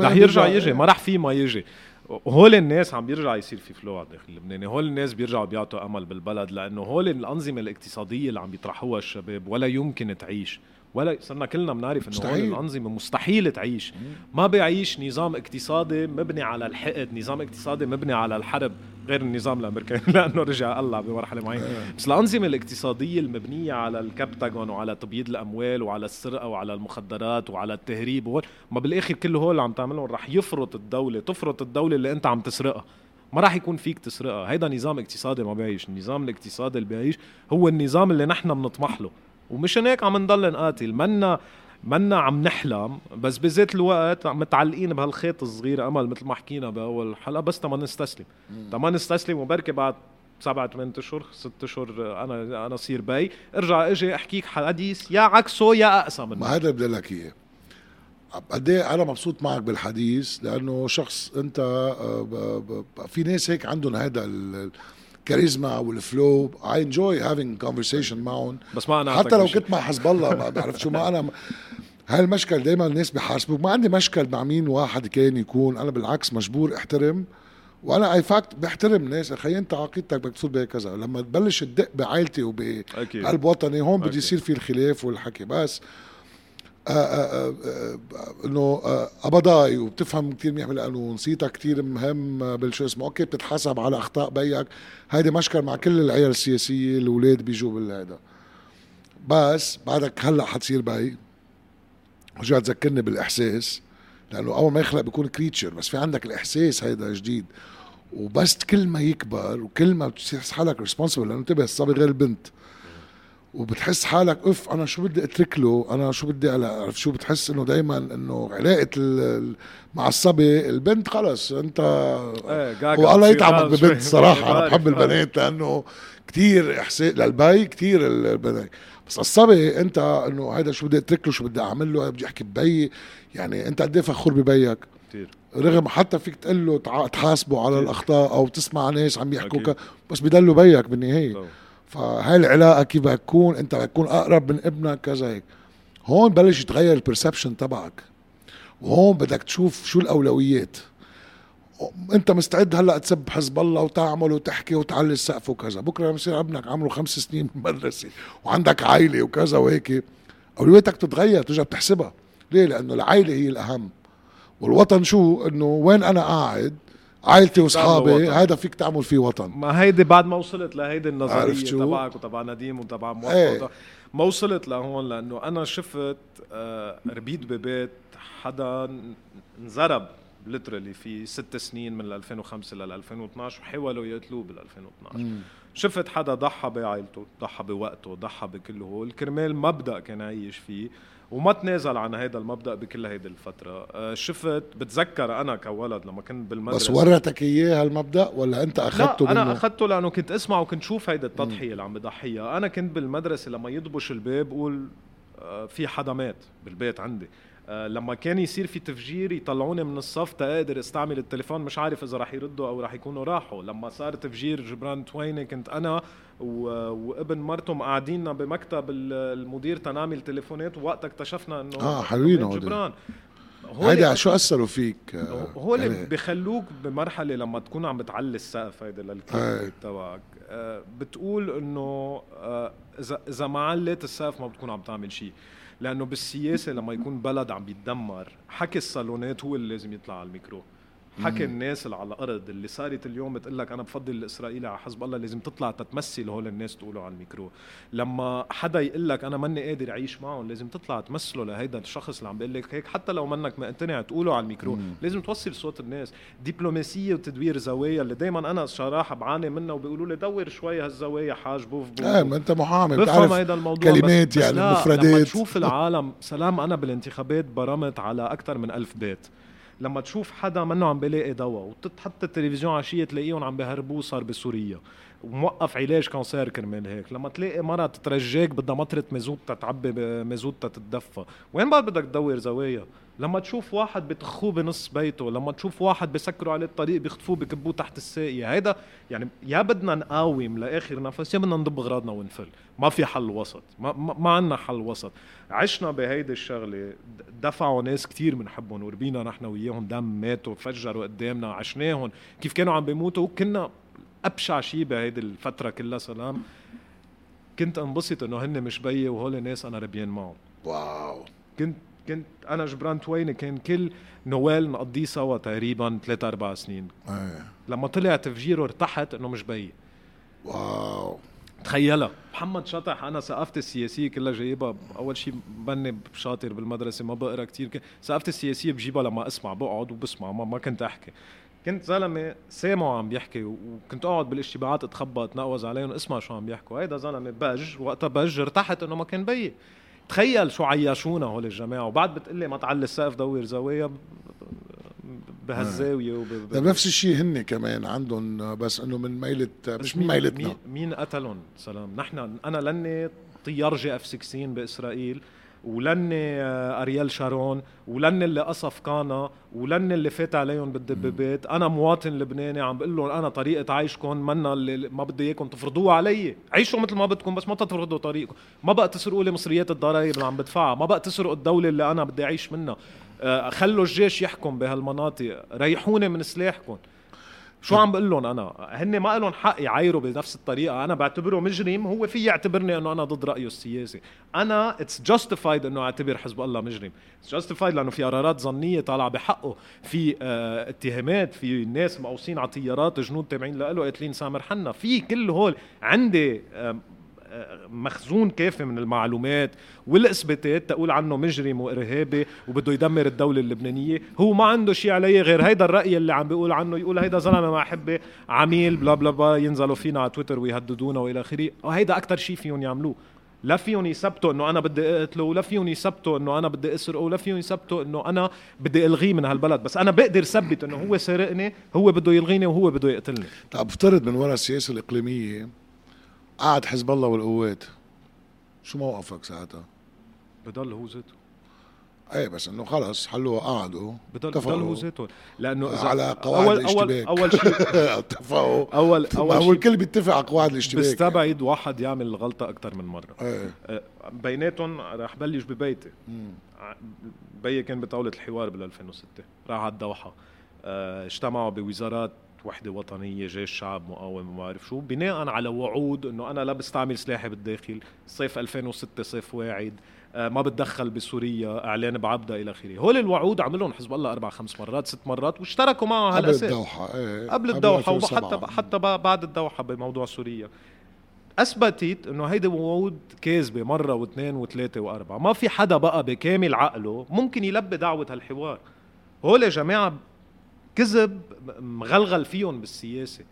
رح يرجع يجي. ما رح في ما يجي. هول الناس عم بيرجع يصير في فلو على الداخل اللبناني هول الناس بيرجعوا بيعطوا أمل بالبلد لأنه هول الأنظمة الاقتصادية اللي عم بيطرحوها الشباب ولا يمكن تعيش. ولا صرنا كلنا بنعرف إنه مستحيل. الأنظمة مستحيل تعيش. ما بيعيش نظام اقتصادي مبني على الحقد نظام اقتصادي مبني على الحرب غير النظام الأمريكي. لأنه رجع قلع بمرحلة معينة. بس الأنظمة الاقتصادية المبنية على الكبتاغون وعلى تبييض الأموال وعلى السرقة وعلى المخدرات وعلى التهريب وهول ما بالآخر كل هول اللي عم تعملهم رح يفرط الدولة تفرط الدولة اللي أنت عم تسرقها. ما راح يكون فيك تسرقها. هيدا نظام اقتصادي ما بيعيش. النظام الاقتصادي اللي بيعيش هو النظام اللي نحن بنطمح له. ومشان هيك عم نضل نقاتل منا منا عم نحلم بس بذات الوقت متعلقين بهالخيط الصغير أمل مثل ما حكينا بأول حلقة بس تما نستسلم. تما نستسلم وبركي بعد سبعة ثمان أشهر ست أشهر أنا أنا صير بي. ارجع إجي أحكيك حديث يا عكسه يا أقسى منه. ما هذا بدي لك إياه. قد إيه أنا مبسوط معك بالحديث؟ لأنه شخص أنت آه، في ناس هيك عندهم هذا ال- الكاريزما وال flow. I enjoy having conversation معهم بس ما أنا حتى لو كنت مع حزب الله ما بعرف شو ما أنا هاي المشكل دائما الناس بيحاسبوك ما عندي مشكل مع مين واحد كان يكون. أنا بالعكس مجبور أحترم. وأنا in fact بحترم ناس. أخي أنت عقيدتك بدك تفوت بكذا لما تبلش تدق بعائلتي وبقلب وطني هون أكيد. يصير في الخلاف والحكي. بس إنه آه، قبضاي وبتفهم كثير منيح بالقانون صيتك كثير مهم آه، بالشو اسمه. أوكي بتتحاسب على أخطاء بيك. هيدي مشكل مع كل العيال السياسية الأولاد بيجوا بالهيدا. بس بعدك هلأ حتصير بي. رجع تذكرني بالإحساس لأنه أول ما يخلق بيكون creature بس في عندك الإحساس هيدا جديد. وبس كل ما يكبر وكل ما بتحس حالك responsible لأنه انتبه الصبي غير البنت. وبتحس حالك اف أنا شو بدي أترك له؟ أنا شو بدي ألا- عرف شو؟ بتحس إنه دائما إنه علاقة مع الصبي البنت خلص أنت إيه والله يتعبك ببنت صراحة. أنا بحب البنات لأنه كتير إحساس للبي كتير البنات. بس الصبي أنت إنه هيدا شو بدي أترك له شو بدي أعمل له؟ بدي أحكي ببي. يعني أنت قد إيه فخور ببيك؟ كثير رغم حتى فيك تقول له تحاسبه على الأخطاء أو تسمع ناس عم يحكوا أكيد. ك- بس بضلوا بيك بالنهاية. فهاي العلاقة كيف بدك تكون؟ انت بدك تكون أقرب من ابنك كذا هيك. هون بلش يتغير البرسبشن تبعك. وهون بدك تشوف شو الأولويات. انت مستعد هلأ تسب حزب الله وتعمل وتحكي وتعلي السقف وكذا. بكرة لما يصير ابنك عمره خمس سنين بالمدرسة وعندك عائلة وكذا وهيك. أولوياتك تتغير ترجع بتحسبها ليه؟ لأنه العائلة هي الأهم. والوطن شو؟ إنه وين أنا قاعد؟ عائلتي وأصحابي هذا فيك تعمل فيه وطن. ما هيدي بعد ما وصلت لهيدي النظرية تبعك وتبع نديم وتبع موفق إيه. ما وصلت لهون لأنه أنا شفت آه ربيت ببيت حدا انزرب ليترالي في ست سنين من 2005 لل 2012 وحاولوا يقتلوه بال 2012 مم. شفت حدا ضحى بعائلته ضحى بوقته ضحى بكل هول. كرمال مبدأ كان عايش فيه. وما تنازل عن هذا المبدأ بكل هيدي الفترة. آه، شفت بتذكر أنا كولد لما كنت بالمدرسة. بس ورتك إياه هالمبدأ ولا أنت أخذته لا أنا أخذته لأنه كنت أسمع وكنت شوف هيدي التضحية اللي عم بضحيها. أنا كنت بالمدرسة لما يضبش الباب بقول آه، في حدا مات بالبيت عندي. آه، لما كان يصير في تفجير يطلعوني من الصف تقدر استعمل التليفون مش عارف إذا رح يردوا أو رح يكونوا راحوا. لما صار تفجير جبران تويني كنت أنا وابن مرته قاعدين بمكتب المدير تنعمل تليفونات ووقتها اكتشفنا إنه آه حلوين جبران. هيدا شو أثروا فيك؟ هول يعني بخلوك بمرحلة لما تكون عم بتعلي السقف هيدا للكيك تبعك. آه، بتقول إنه آه، اذا إذا ما عليت السقف ما بتكون عم تعمل شيء لأنه بالسياسة لما يكون بلد عم بيتدمر حكي الصالونات هو اللي لازم يطلع على الميكرو. حكي الناس اللي على الأرض اللي صارت اليوم بتقول لك أنا بفضل الاسرائيلي على حزب الله لازم تطلع تتمثل هول الناس تقولوا على الميكرو. لما حدا يقول لك أنا ماني قادر أعيش معهم لازم تطلع تمثله لهيدا الشخص اللي عم بيقول لك هيك. حتى لو منك مقتنع تقوله على الميكرو مم. لازم توصل صوت الناس. دبلوماسية وتدوير زوايا اللي دائما أنا صراحة بعاني منها وبيقولوا لي دور شوي هالزوايا حاج بوف بوف. إيه ما أنت محامي بتعرف هيدا الموضوع كلمات بس يعني بس مفردات لما تشوف العالم سلام أنا بالانتخابات برمت على أكثر من ألف بيت. لما تشوف حدا منه عم بلاقي دواء وتتحط التلفزيون عشيه تلاقيهم عم بهربوه صار بسوريا. وموقف علاج كانسير كرمال هيك. لما تلاقي مرة تترجاك بدها مطرة مازوت تتعبي مازوت تتدفى. وين بعد بدك تدور زوايا؟ لما تشوف واحد بتخوه بنص بيته لما تشوف واحد بسكروا عليه الطريق بيخطفوه بكبوه تحت الساقية. هيدا يعني يا بدنا نقاوم لآخر نفس يا بدنا نضب أغراضنا ونفل. ما في حل وسط. ما, ما, عندنا حل وسط. عشنا بهيدي الشغلة. دفعوا ناس كتير بنحبهم وربينا نحن وياهم دم ماتوا فجروا قدامنا عشناهم. كيف كانوا عم بيموتوا؟ وكنا أبشع شيء بهيدي الفترة كلها سلام. كنت انبسط إنه هن مش بيي وهول ناس أنا ربيان معهم. واو. كنت كنت أنا جبران تويني كان كل نوال نقضيه سوا تقريبا ثلاثة أربع سنين. أيه. لما طلع تفجيره ارتحت إنه مش بيي واو. تخيلها. محمد شطح أنا ثقافتي السياسية كلها جايبها. أول شيء بني شاطر بالمدرسة ما بقرأ كثير ثقافتي السياسية بجيبها لما أسمع بقعد وبسمع ما, ما كنت أحكي. كنت زلمة سامعه عم بيحكي وكنت اقعد بالاشتباعات اتخبى اتنقوز عليهم اسمع شو عم بيحكوا. هيدا زلمة بج وقتها بج ارتحت انه ما كان بيي تخيل شو عيشونا هول الجماعة. وبعد بتقلي ما تعلي السقف دور زوايا بهالزاوية وب... طيب، نفس الشيء هن كمان عندهم بس إنه من ميله مش من ميلتنا. مين, مين قتلهم؟ سلام. نحن أنا لأني طيار جي إف 16 بإسرائيل. ولن أريال شارون ولن اللي قصف كانا ولن اللي فات عليهم بالدبابات أنا مواطن لبناني عم بقول لهم أنا طريقة عيشكم منا اللي ما بدي إياكم تفرضوها علي. عيشوا مثل ما بدكم بس ما تفرضوا طريقكم. ما بقى تسرقوا لي مصريات الضرائب اللي عم بدفعها. ما بقى تسرقوا الدولة اللي أنا بدي أعيش منها. آه، خلوا الجيش يحكم بهالمناطق. ريحوني من سلاحكم. شو عم بقول لهم أنا؟ هن ما لهم حق يعايروا بنفس الطريقة. أنا بعتبره مجرم هو في يعتبرني إنه أنا ضد رأيه السياسي. أنا it's justified إنه أعتبر حزب الله مجرم. it's justified لأنه في قرارات ظنية طالعة بحقه. في آه اتهامات في ناس مقوسين على طيارات جنود تابعين له قاتلين سامر حنا. في كل هول عندي آه مخزون كافي من المعلومات والإثباتات تقول عنه مجرم وإرهابي وبده يدمر الدولة اللبنانية. هو ما عنده شيء عليه غير هيدا الرأي اللي عم بيقول عنه يقول هيدا زلمة ما احبه عميل blah blah blah ينزلوا فينا على تويتر ويهددونا وإلى آخره. وهيدا أكثر شيء فيهم يعملوه. لا فيهم يثبتوا إنه أنا بدي أقتله ولا فيهم يثبتوا إنه أنا بدي أسرقه ولا فيهم يثبتوا إنه أنا بدي ألغيه من هالبلد. بس أنا بقدر ثبت إنه هو سرقني هو بده يلغيني وهو بده يقتلني. طب افترض من وراء السياسة الإقليمية قعد حزب الله والقوات. شو موقفك ساعتها؟ بضل هو ذاته. إيه بس إنه خلص حلوها قعدوا. بضل بضل هو ذاته. لأنه إذا على قواعد أول الاشتباك. أول اول شيء اتفقوا. اول أول شيء الكل بيتفق على قواعد الاشتباك. بستبعد يعني. واحد يعمل الغلطه أكثر من مرة. إيه. أه، بيناتهم رح بلش ببيتي. بيي كان بطاولة الحوار بال 2006 راح على الدوحة. آه، اجتمعوا بوزارات وحدة وطنية جيش شعب مقاوم وما بعرف شو. بناء على وعود إنه أنا لا بستعمل سلاحي بالداخل. صيف 2006 صيف واعد. آه، ما بتدخل بسوريا إعلان بعبدا إلى آخره. هول الوعود عملهم حزب الله أربع خمس مرات ست مرات واشتركوا معه قبل هالأساس. الدوحة إيه قبل الدوحة 2007. وحتى حتى بعد الدوحة بموضوع سوريا. أثبتت إنه هيدي وعود كاذبة مرة واثنين وثلاثة وأربعة. ما في حدا بقى بكامل عقله ممكن يلبي دعوة هالحوار. هول يا جماعة كذب مغلغل فيهم بالسياسة.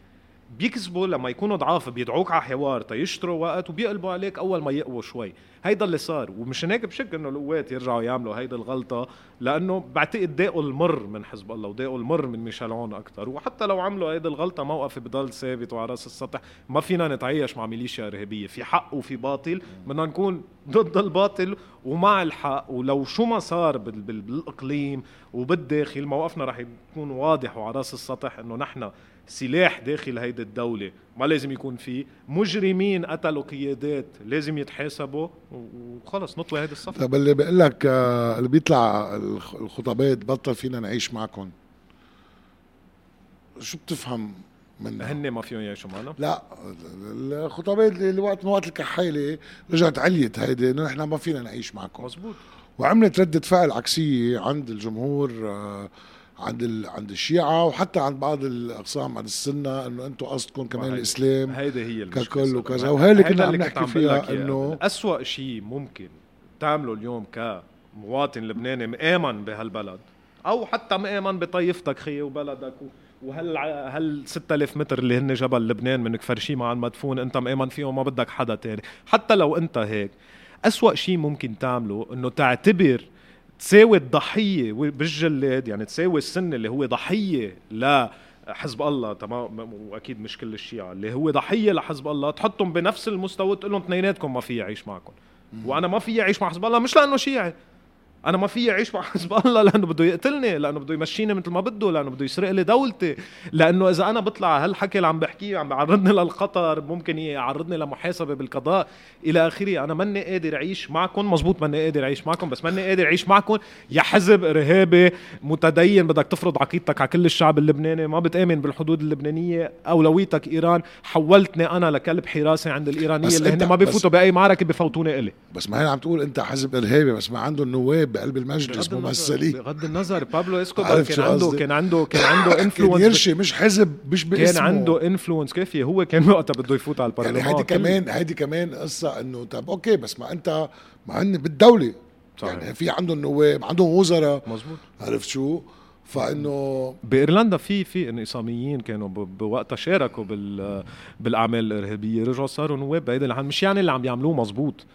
بيكذبوا لما يكونوا ضعاف بيدعوك على حوار تيشتروا وقت وبيقلبوا عليك أول ما يقووا شوي. هيدا اللي صار ومشان هيك بشك إنه القوات يرجعوا يعملوا هيدي الغلطة لأنه بعتقد داقوا المر من حزب الله وداقوا المر من ميشيل عون أكثر وحتى لو عملوا هيدي الغلطة موقفي بضل ثابت وعلى رأس السطح. ما فينا نتعايش مع ميليشيا إرهابية في حق وفي باطل. بدنا نكون ضد الباطل ومع الحق. ولو شو ما صار بال- بال- بالإقليم وبالداخل موقفنا رح يكون واضح وعلى رأس السطح إنه نحن سلاح داخل هيدي الدولة. ما لازم يكون فيه مجرمين قتلوا قيادات لازم يتحاسبوا وخلص نطوي هيدي الصفحة طب اللي بيقول لك آه، اللي بيطلع الخ- الخطابات بطل فينا نعيش معكم. شو بتفهم منها؟ هن ما فيهم يعيشوا معنا. لا الخطابات اللي وقت من وقت الكحيله رجعت عليت هيدي إنه نحن ما فينا نعيش معكم. مزبوط. وعملت ردة فعل عكسية عند الجمهور آه، عند ال... عند الشيعة وحتى عند بعض الأقسام عند السنة إنه أنتم قصدكم كمان هيدي- الإسلام هيدي هي ككل. وكذا، وهي كنا عم نحكي فيها. إنه- أسوأ شيء ممكن تعمله اليوم كمواطن لبناني مآمن بهالبلد أو حتى مآمن بطائفتك خي وبلدك و... وهال هال 6000 متر اللي هن جبل لبنان من كفرشي مع المدفون أنت مآمن فيهم ما بدك حدا تاني حتى لو أنت هيك أسوأ شيء ممكن تعمله إنه تعتبر تساوي الضحية بالجلاد يعني تساوي السن اللي هو ضحية لا حزب الله تمام؟ وأكيد مش كل الشيعة اللي هو ضحية لحزب الله تحطهم بنفس المستوى تقول لهم اثنيناتكم ما في يعيش معكم. وأنا ما في اعيش مع حزب الله مش لأنه شيعي. أنا ما في اعيش مع حزب الله لأنه بده يقتلني لأنه بده يمشيني مثل ما بده لأنه بده يسرق لي دولتي. لأنه إذا أنا بطلع هالحكي اللي عم بحكيه عم بيعرضني للخطر ممكن يعرضني لمحاسبة بالقضاء إلى آخره. أنا ماني قادر أعيش معكم مزبوط ماني قادر أعيش معكم بس ماني قادر أعيش معكم. يا حزب إرهابي متدين بدك تفرض عقيدتك على كل الشعب اللبناني. ما بتآمن بالحدود اللبنانية. أولويتك إيران. حولتني أنا لكلب حراسة عند الإيرانية اللي هن ما بيفوتوا بأي معركة بفوتوني إلي. بس ما هي عم تقول أنت حزب إرهابي بس ما عندهم نواب بقلب المجلس ممثلين بغض النظر بابلو إسكوبار كان عنده؟ كان عنده كان عنده influence يرشي مش حزب مش باسمه. كان عنده influence كافيه هو كان وقتها بده يفوت على البرلمان؟ يعني هيدي كمان هيدي كمان قصة إنه طب okay بس ما أنت ما هن بالدولة. صحيح. يعني في عندهم نواب عندهم وزراء. مزبوط عرفت شو؟ فانه بإيرلندا في في انفصاليين كانوا بوقتها شاركوا بال بالأعمال الإرهابية. رجعوا صاروا نواب بعيد العن مش يعني اللي عم يعملوه مزبوط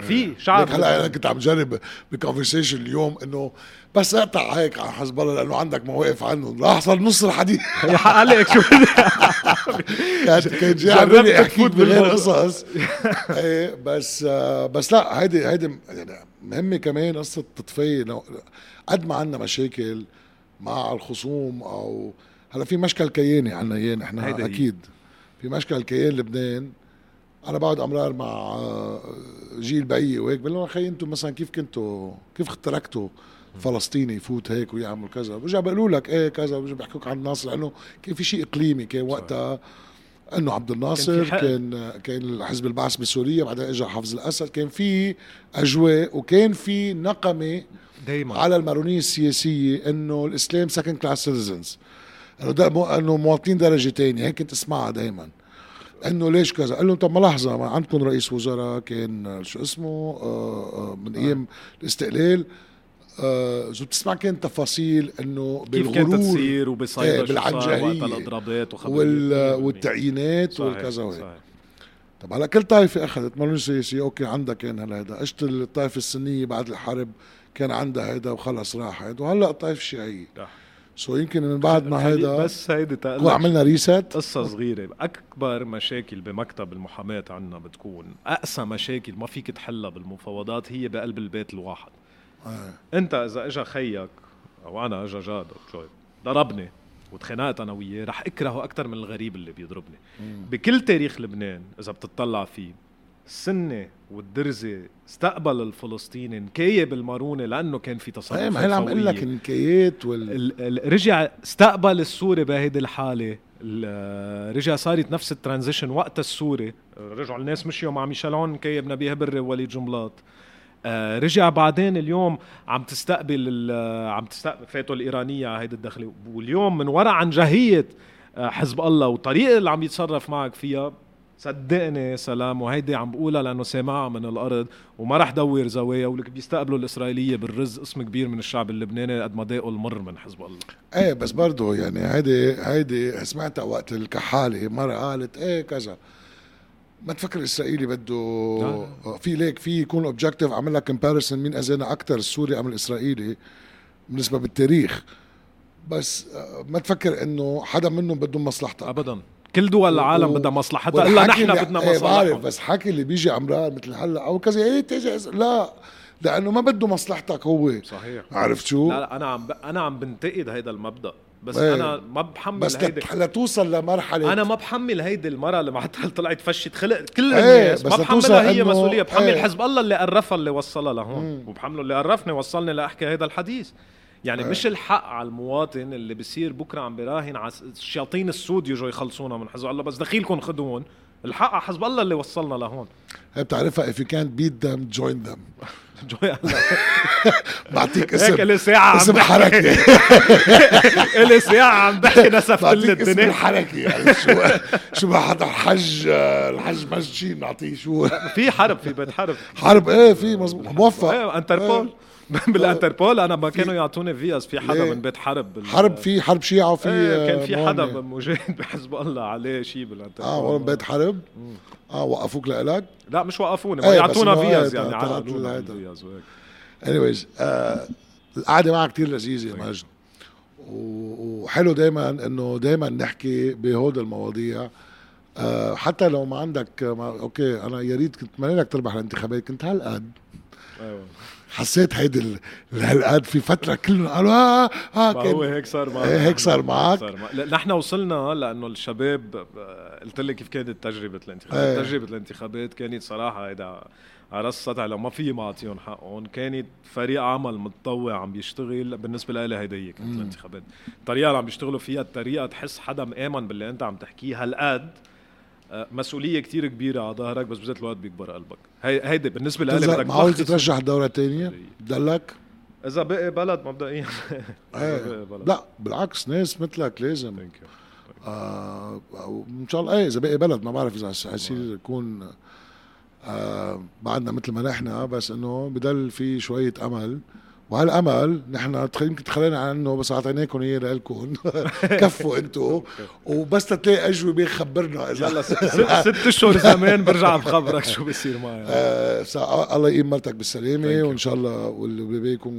في شعب ليك هلا أنا كنت عم جرب بكونفرسيشن اليوم إنه بس اقطع هيك على حزب الله لأنه عندك مواقف عنهم. راح صار نص الحديث هي حق عليك شو كان جاي عم تفوت بغير. قصص. إيه بس بس لا هيدي هيدي يعني مهمة كمان قصة لو- قد ما عندنا مشاكل مع الخصوم أو هلا في مشكل كياني عنا إياه نحن. أكيد. في مشكل كيان لبنان أنا بقعد أمرار مع آه، جيل بقيه وهيك بقول لهم أخي أنتم مثلا كيف كنتوا كيف تركتوا فلسطيني يفوت هيك ويعمل كذا؟ برجع بيقولوا لك إيه كذا برجع بيحكوك عن الناصر لأنه كان في شيء إقليمي كان وقتها إنه عبد الناصر كان. كان كان حزب البعث بسوريا بعدين اجى حافظ الأسد كان في أجواء وكان في نقمة دايما. على المارونية السياسية إنه الإسلام second class citizens إنه إنه مواطنين درجة ثانية هيك كنت أسمعها دائما انه ليش كذا؟ قال لهم طب ما لحظة ما عندكم رئيس وزراء كان شو اسمه آه آه من أيام الاستقلال. آه شو بتسمع كان تفاصيل إنه كيف كانت بالغرور تصير وبصيدا إيه، الأضرابات وال والتعيينات. والكذا وهيك. طب هلا كل طائفة أخذت. مالون سياسي okay عندها كان هلا هيدا. اجت الطائفة السنية بعد الحرب كان عندها هيدا وخلص راحت. وهلأ الطائفه الشيعيه صح. سو يمكن من بعد ما هيدا بس هيدي تقلق. عملنا ريست قصة صغيرة. أكبر مشاكل بمكتب المحاماة عنا بتكون أقسى مشاكل ما فيك تحلها بالمفاوضات هي بقلب البيت الواحد. أنت إذا إجا خيك أو أنا إجا جاد جوي ضربني وتخانقت أنا وياه رح أكرهه أكثر من الغريب اللي بيضربني. بكل تاريخ لبنان إذا بتطلع فيه السنة والدرزة استقبل الفلسطيني نكاية بالمارونة لأنه كان في تصرفات إيه ما هي عم أقول لك. النكايات وال ال- ال- رجع استقبل السوري بهيدي الحالة. ال- رجع صارت نفس ال transition وقت السوري. رجعوا الناس مشيوا مع ميشيل عون كيب نبيه بري ووليد جنبلاط آه، رجع بعدين اليوم عم تستقبل عم تستقبل فاتوا الإيرانية على هيدي الدخلة. واليوم من وراء عنجهيه آه، حزب الله والطريقة اللي عم يتصرف معك فيها صدقني سلام وهيدي عم بقولها لأنه سامعها من الأرض وما رح دور زوايا ولك بيستقبلوا الإسرائيلية بالرز قسم كبير من الشعب اللبناني قد ما ضاقوا المر من حزب الله. إيه بس برضه يعني هيدي هيدي سمعتها وقت الكحالة مرة قالت إيه كذا. ما تفكر الإسرائيلي بده. في ليك في يكون objective أعمل لك comparison مين أذانا أكثر السوري أم الإسرائيلي بالنسبة بالتاريخ. بس آه، ما تفكر إنه حدا منهم بدهم مصلحتك. ابدا. كل دول العالم و- بدها مصلحتها إلا نحن اللي- بدنا إيه بعرف مصالحهم. بس حكي اللي بيجي عمران مثل هلا أو كذا إيه تيجي لا لأنه ما بده مصلحتك هو. صحيح. عرفت شو؟ لا لا أنا عم ب... أنا عم بنتقد هيدا المبدأ بس إيه. أنا ما بحمل بس هيدي لت- لتوصل لمرحله أنا ما بحمل هيدي المرأة اللي معتها طلعت فشت خلق كل الناس. بس ما بحملها هي مسؤولية بحمل إيه. حزب الله اللي قرفها اللي وصلها لهون. وبحمله اللي قرفني وصلني لأحكي هيدا الحديث. يعني إيه. مش الحق على المواطن اللي بصير بكرة عم براهن على الشياطين السود يجوا يخلصونا من حزب الله. بس دخيلكم خدوهم الحق على حزب الله اللي وصلنا لهون. هي بتعرفها if you can't beat them join them. بعطيك هيك اسم لي ساعة عم اسم حركة. لي ساعة عم بحكي نسف كل بعطيك اسم الدنيا الحركة يعني شو شو حدا الحج آه، الحج مسجين نعطيه شو؟ في حرب في بيت حرب. حرب إيه في مزبوط موفق. إيه إنتربول. بالانتربول أنا ما كانوا يعطوني فيز في حدا؟ من بيت حرب بال... حرب في حرب شيعة وفي إيه كان في حدا. مجاهد بحزب الله عليه شيء بالانتربول. آه والله بيت حرب. آه وقفوك لإلك؟ لا مش وقفوني إيه، يعطونا فيز يعني تعطل قانون هيدا. الفيز وهيك. Anyways آه القعدة معك كتير لذيذة يا مجد و- وحلو دايما إنه دايما نحكي بهود المواضيع. آه حتى لو ما عندك ما okay أنا يا ريت كنت اتمنى لك تربح الانتخابات كنت هالقد أيوه. حسيت هيدي ال- هالقد في فترة كلهم قالوا آه آه ما هو هيك صار معنا. إيه هيك صار معك. نحن وصلنا لأنه الشباب آه، قلت لك كيف كانت تجربة الانتخابات. إيه. تجربة الانتخابات كانت صراحة هيدا على راس السطح لو ما في ما أعطيهم حقهم كانت فريق عمل متطوع عم بيشتغل. بالنسبة لي هيدي هي كانت الانتخابات. الطريقة اللي عم بيشتغلوا فيها الطريقة تحس حدا مآمن باللي أنت عم تحكيه. هالقد آه، مسؤولية كتير كبيرة على ظهرك بس بذات الوقت بيكبر قلبك. هي هيدي بالنسبة لي بدك معقول تترشح الدورة الثانية دلك؟ إذا بقي بلد مبدئيا. إيه. بقي بلد. لا بالعكس ناس مثلك لازم. You. آه ان شاء الله إيه إذا باقي بلد ما بعرف إذا حيصير يكون آه بعدنا مثل ما نحن بس إنه بضل في شوية أمل وهالأمل نحن يمكن تخلينا عنه بس أعطيناكم إياه لكم كفوا أنتم وبس تلاقي أجوبة خبرنا إذا. يلا ست, أشهر زمان برجع بخبرك شو بصير معي. آه الله يقيم مرتك بالسلامه. وإن شاء الله والبيبي يكون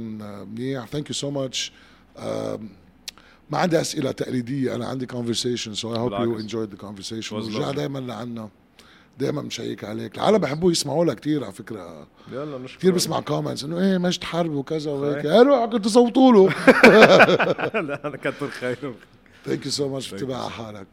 منيح. thank you so much ما عندي أسئلة تقليدية أنا عندي conversation so I hope you بالعكس. enjoyed the conversation. Was ورجع. دائما لعنا. دائما مشيك عليك. العالم بحبوا يسمعوا لك كثير على فكرة. يلا نشكر كثير بسمع comments إنه إيه مجد حرب وكذا وهيك. يا روح كنت صوتوا له لا أنا كتر خيره ثانك يو سو ماتش Thank you. بتبع على حالك.